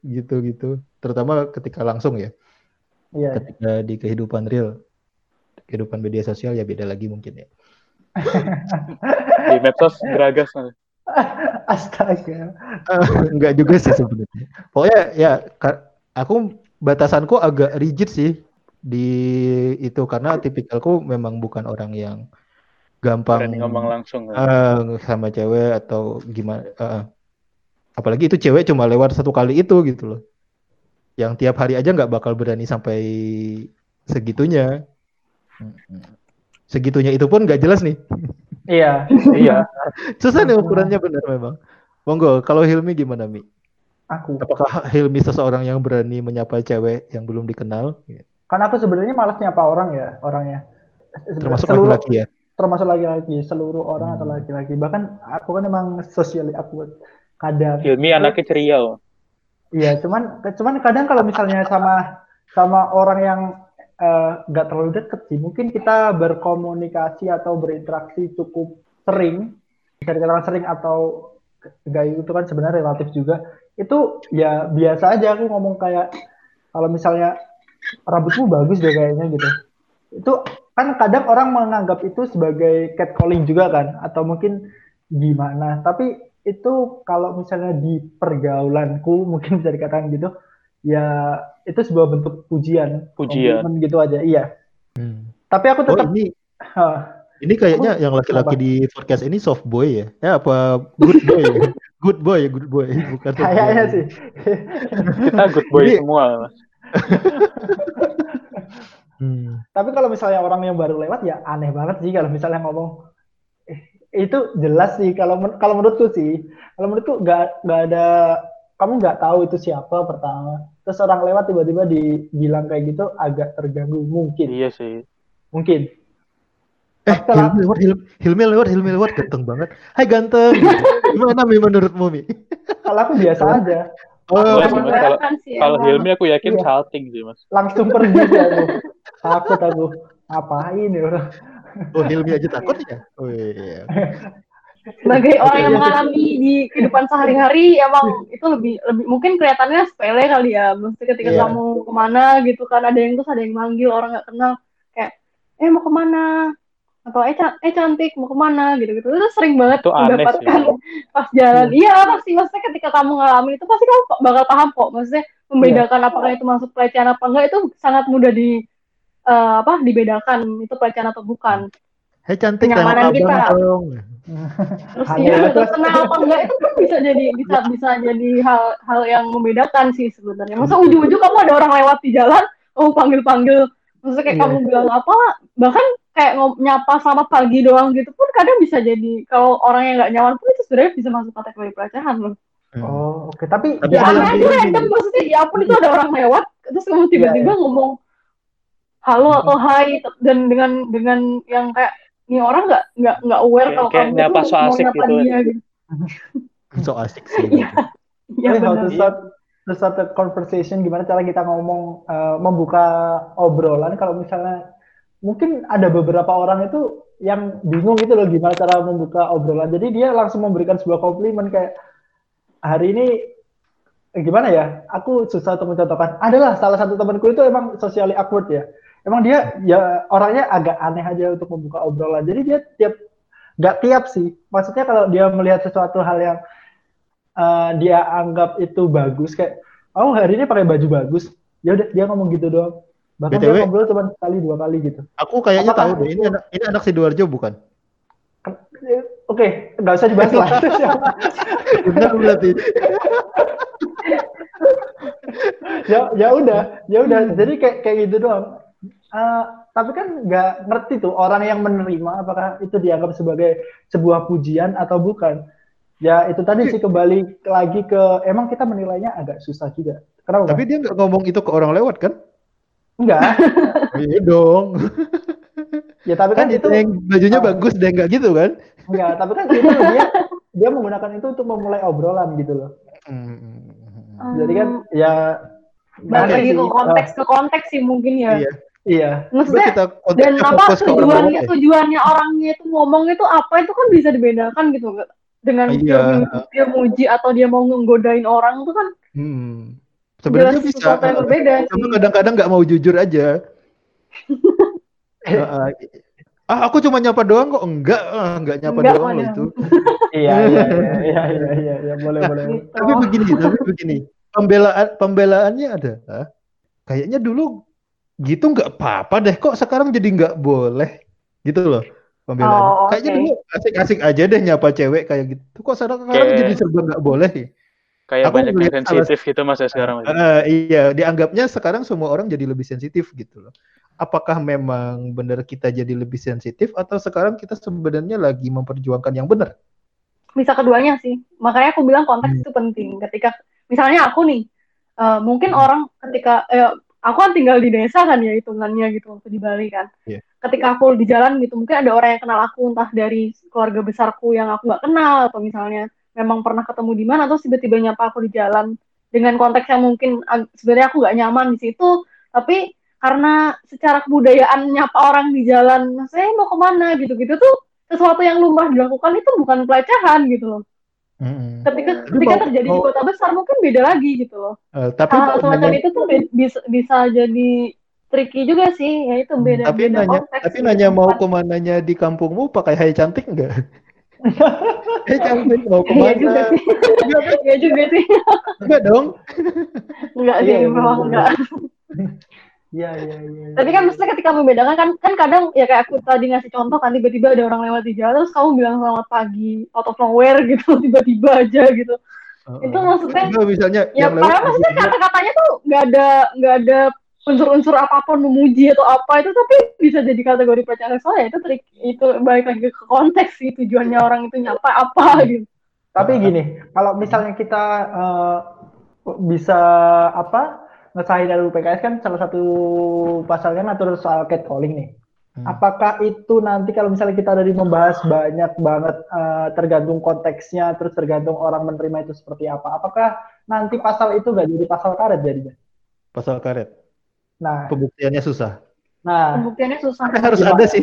Speaker 4: gitu-gitu. Terutama ketika langsung ya. Iya. Ketika di kehidupan real. Kehidupan media sosial ya beda lagi mungkin ya.
Speaker 3: di medsos geragas.
Speaker 1: Astaga.
Speaker 4: enggak juga sih sebenarnya. Pokoknya ya aku batasanku agak rigid sih di itu karena tipikalku memang bukan orang yang gampang
Speaker 3: Berani ngomong langsung
Speaker 4: uh, sama cewek atau gimana uh, apalagi itu cewek cuma lewat satu kali itu gitu loh yang tiap hari aja nggak bakal berani sampai segitunya segitunya itu pun nggak jelas nih
Speaker 1: iya
Speaker 3: iya
Speaker 4: susah nih ukurannya benar memang monggo kalau Hilmi gimana mi
Speaker 1: Aku.
Speaker 4: Apakah Hilmi seseorang yang berani menyapa cewek yang belum dikenal?
Speaker 1: Karena aku sebenarnya malas nyapa orang ya, orangnya.
Speaker 4: Termasuk laki-laki ya?
Speaker 1: Termasuk laki-laki, seluruh orang hmm. atau laki-laki. Bahkan aku kan emang sosial aku kadang.
Speaker 3: Hilmi anaknya ceria
Speaker 1: Iya, cuman cuman kadang kalau misalnya sama sama orang yang nggak uh, terlalu deket sih, mungkin kita berkomunikasi atau berinteraksi cukup sering, bisa dikatakan sering atau enggak itu kan sebenarnya relatif juga. Itu ya biasa aja aku ngomong kayak kalau misalnya rambutmu bagus deh kayaknya gitu. Itu kan kadang orang menganggap itu sebagai catcalling juga kan atau mungkin gimana. Tapi itu kalau misalnya di pergaulanku mungkin bisa dikatakan gitu ya itu sebuah bentuk pujian
Speaker 3: pujian
Speaker 1: gitu aja iya hmm. tapi aku tetap oh,
Speaker 4: ini ini kayaknya aku, yang laki-laki di podcast ini soft boy ya ya apa good boy ya? good boy, good boy, bukan
Speaker 1: Kayaknya sih.
Speaker 3: Kita good boy Jadi, semua.
Speaker 1: hmm. Tapi kalau misalnya orang yang baru lewat ya aneh banget sih kalau misalnya ngomong eh, itu jelas sih kalau kalau menurutku sih kalau menurutku nggak nggak ada kamu nggak tahu itu siapa pertama terus orang lewat tiba-tiba dibilang kayak gitu agak terganggu mungkin
Speaker 3: iya sih
Speaker 1: mungkin
Speaker 4: Eh, Hilmi lewat, Hilmi, Hilmi lewat, Hilmi lewat, ganteng banget. Hai ganteng. Gimana Mi menurutmu Mi?
Speaker 1: Kalau aku biasa aja.
Speaker 3: Oh, kalau, kalau Hilmi aku yakin iya. salting sih mas.
Speaker 1: Langsung pergi aku. Takut aku. Ngapain ya orang?
Speaker 4: Oh Hilmi aja takut ya? Oh iya.
Speaker 2: Sebagai orang yang mengalami di kehidupan sehari-hari, emang itu lebih lebih mungkin kelihatannya sepele kali ya. Mesti ketika yeah. kamu ke mana gitu kan ada yang terus ada yang manggil orang nggak kenal. Kayak eh mau ke mana? Atau eh, can eh cantik mau ke mana? gitu gitu itu sering banget itu mendapatkan pas jalan. Hmm. iya pasti. Maksudnya ketika kamu ngalamin itu pasti kamu bakal paham kok. Maksudnya membedakan yeah. apakah itu masuk pelecehan apa enggak itu sangat mudah di uh, apa dibedakan itu pelecehan atau bukan.
Speaker 4: Hei cantik
Speaker 2: kenyamanan kita terus iya terus kenal apa enggak itu pun bisa jadi bisa bisa jadi hal hal yang membedakan sih sebenarnya masa ujung-ujung kamu ada orang lewat di jalan kamu panggil panggil maksudnya kayak yeah. kamu bilang apa bahkan kayak nyapa sama pagi doang gitu pun kadang bisa jadi kalau orang yang nggak nyaman pun itu sebenarnya bisa masuk kategori pelecehan loh.
Speaker 1: Hmm. Oh oke okay. tapi
Speaker 2: ya aneh aja random maksudnya ya pun itu ada orang lewat terus kamu iya, tiba-tiba yeah, yeah. ngomong halo atau hai dan dengan dengan yang kayak ini orang nggak nggak nggak aware kalau
Speaker 3: kayak kamu nyapa so asik gitu. Dia, gitu.
Speaker 4: so asik sih.
Speaker 1: Iya, yeah, how to start to start a conversation gimana cara kita ngomong uh, membuka obrolan kalau misalnya mungkin ada beberapa orang itu yang bingung gitu loh gimana cara membuka obrolan. Jadi dia langsung memberikan sebuah komplimen kayak hari ini eh, gimana ya? Aku susah untuk mencontohkan. Adalah salah satu temanku itu emang socially awkward ya. Emang dia ya orangnya agak aneh aja untuk membuka obrolan. Jadi dia tiap nggak tiap sih. Maksudnya kalau dia melihat sesuatu hal yang uh, dia anggap itu bagus kayak oh hari ini pakai baju bagus, ya udah dia ngomong gitu doang. Bahkan BTW, dia ngobrol cuma sekali dua kali gitu.
Speaker 4: Aku kayaknya Apakah tahu deh ini anak ini anak Sidoarjo bukan?
Speaker 1: Oke, okay, nggak usah dibahas lah. Benar berarti. ya ya udah, ya udah. Jadi kayak kayak gitu doang. Uh, tapi kan nggak ngerti tuh orang yang menerima apakah itu dianggap sebagai sebuah pujian atau bukan. Ya itu tadi sih kembali lagi ke emang kita menilainya agak susah juga.
Speaker 4: Kenapa? Tapi dia nggak ngomong itu ke orang lewat kan?
Speaker 1: Enggak.
Speaker 4: iya dong.
Speaker 1: ya tapi kan, kan itu
Speaker 4: yang bajunya uh, bagus deh nggak gitu kan?
Speaker 1: Enggak, tapi kan itu dia dia menggunakan itu untuk memulai obrolan gitu loh. Hmm. Jadi kan ya
Speaker 2: balik lagi ke konteks ke konteks sih mungkin ya.
Speaker 1: Iya. Iya.
Speaker 2: Maksudnya kita dan apa tujuannya tujuannya orangnya itu ngomong itu apa? Itu kan bisa dibedakan gitu dengan iya. dia, dia muji atau dia mau nggodain orang itu kan.
Speaker 4: Hmm. Sebenarnya bisa. Yang berbeda Tapi kadang-kadang nggak mau jujur aja. uh, ah aku cuma nyapa doang kok. Enggak. Ah, enggak nyapa enggak, doang loh itu.
Speaker 1: Iya iya iya iya iya iya ya, boleh boleh.
Speaker 4: tapi begini tapi begini. Pembelaan pembelaannya ada. Kayaknya dulu gitu nggak apa-apa deh kok sekarang jadi nggak boleh? Gitu loh pembelaan oh, okay. kayaknya dulu asik-asik aja deh nyapa cewek kayak gitu. Kok sekarang kayak... jadi serba nggak boleh
Speaker 3: kayak aku banyak yang sensitif gitu mas ya sekarang.
Speaker 4: uh, iya dianggapnya sekarang semua orang jadi lebih sensitif gitu loh. Apakah memang benar kita jadi lebih sensitif atau sekarang kita sebenarnya lagi memperjuangkan yang benar?
Speaker 2: Bisa keduanya sih. Makanya aku bilang konteks hmm. itu penting. Ketika misalnya aku nih uh, mungkin hmm. orang ketika uh, aku kan tinggal di desa kan ya hitungannya gitu waktu di Bali kan. Yeah. Ketika aku di jalan gitu mungkin ada orang yang kenal aku entah dari keluarga besarku yang aku nggak kenal atau misalnya memang pernah ketemu di mana terus tiba-tiba nyapa aku di jalan dengan konteks yang mungkin sebenarnya aku nggak nyaman di situ tapi karena secara kebudayaan nyapa orang di jalan saya mau ke mana gitu-gitu tuh sesuatu yang lumrah dilakukan itu bukan pelecehan gitu loh Mm-hmm. Ketika ketika mau, terjadi mau, di kota besar mungkin beda lagi gitu loh. Uh, tapi hal semacam itu tuh bisa bisa jadi tricky juga sih, ya itu beda.
Speaker 4: Tapi
Speaker 2: beda
Speaker 4: nanya, konteks, tapi gitu. nanya mau ke mananya di kampungmu pakai hai cantik enggak? hai cantik mau ke mana? Iya juga sih.
Speaker 2: Iya juga sih.
Speaker 4: Enggak dong.
Speaker 2: Enggak sih, iya, memang enggak.
Speaker 1: Iya, iya, iya.
Speaker 2: Tapi kan maksudnya ketika membedakan kan kan kadang ya kayak aku tadi ngasih contoh kan tiba-tiba ada orang lewat di jalan terus kamu bilang selamat pagi out of nowhere gitu tiba-tiba aja gitu. Uh, itu maksudnya
Speaker 4: Enggak, misalnya
Speaker 2: ya padahal maksudnya kata-katanya tuh nggak ada nggak ada unsur-unsur apa pun memuji atau apa itu tapi bisa jadi kategori pelecehan seksual ya itu trik itu balik lagi ke konteks sih tujuannya orang itu nyapa apa gitu.
Speaker 1: Tapi gini, kalau misalnya kita uh, bisa apa ngesahin RUU PKS kan salah satu pasalnya ngatur soal catcalling nih. Hmm. Apakah itu nanti kalau misalnya kita dari membahas banyak banget uh, tergantung konteksnya, terus tergantung orang menerima itu seperti apa? Apakah nanti pasal itu gak jadi pasal karet jadinya?
Speaker 4: Pasal karet. Nah, pembuktiannya susah.
Speaker 2: Nah, pembuktiannya susah.
Speaker 4: Harus ada sih.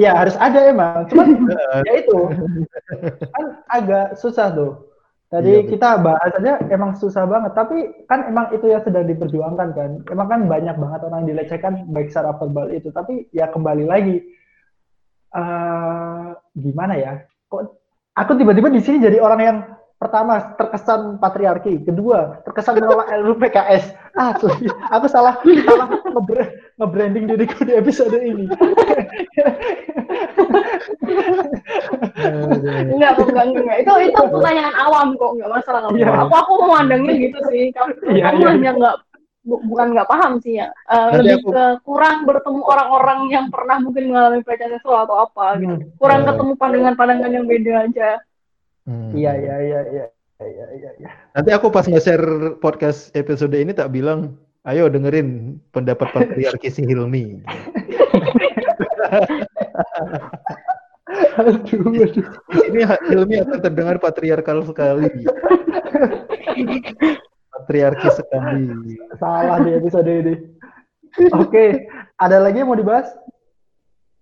Speaker 1: Iya harus ada emang. Cuman ya itu kan agak susah tuh. Tadi iya, kita bahas aja emang susah banget, tapi kan emang itu yang sedang diperjuangkan kan. Emang kan banyak banget orang yang dilecehkan baik secara verbal itu, tapi ya kembali lagi uh, gimana ya? Kok aku tiba-tiba di sini jadi orang yang pertama terkesan patriarki, kedua terkesan menolak RUU PKS. Ah, aku salah salah nge-branding diriku di episode ini.
Speaker 2: enggak, enggak, enggak. Itu itu pertanyaan awam kok, enggak masalah. Enggak yeah. Aku aku memandangnya gitu sih. Kamu, yeah, kamu yeah. hanya enggak bu, bukan nggak paham sih ya. Uh, lebih aku... ke kurang bertemu orang-orang yang pernah mungkin mengalami pelecehan seksual atau apa gitu. Hmm. Kurang yeah. ketemu pandangan-pandangan yang beda aja.
Speaker 1: Hmm. Iya, iya, iya, iya. Iya, iya, iya.
Speaker 4: Nanti aku pas nge-share podcast episode ini tak bilang, ayo dengerin pendapat patriarki si Hilmi. aduh, aduh. Ini Hilmi akan terdengar patriarkal sekali. Patriarki sekali.
Speaker 1: Salah di episode ini. Oke, ada lagi yang mau dibahas?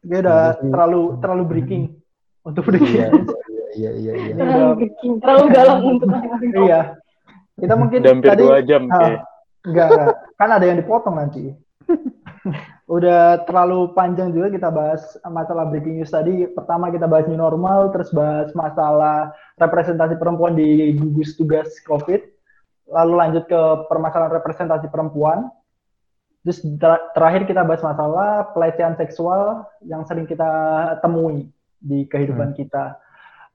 Speaker 1: Dia udah terlalu terlalu breaking untuk breaking.
Speaker 4: Iya, iya, iya. iya.
Speaker 2: Terlalu breaking, terlalu dalam untuk
Speaker 1: masing-masing. Iya. Kita mungkin
Speaker 3: hampir tadi, dua jam.
Speaker 1: Ah, enggak, enggak, kan ada yang dipotong nanti. udah terlalu panjang juga kita bahas masalah breaking news tadi. Pertama kita bahas new normal, terus bahas masalah representasi perempuan di gugus tugas COVID. Lalu lanjut ke permasalahan representasi perempuan. Terus ter terakhir kita bahas masalah pelecehan seksual yang sering kita temui di kehidupan hmm. kita.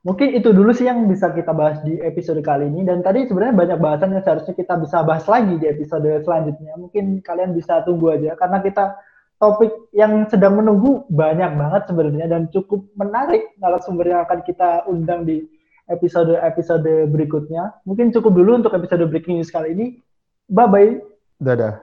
Speaker 1: Mungkin itu dulu sih yang bisa kita bahas di episode kali ini. Dan tadi sebenarnya banyak bahasan yang seharusnya kita bisa bahas lagi di episode selanjutnya. Mungkin kalian bisa tunggu aja karena kita topik yang sedang menunggu banyak banget sebenarnya dan cukup menarik narasumber yang akan kita undang di episode-episode berikutnya. Mungkin cukup dulu untuk episode breaking news kali ini. Bye bye.
Speaker 4: Dadah.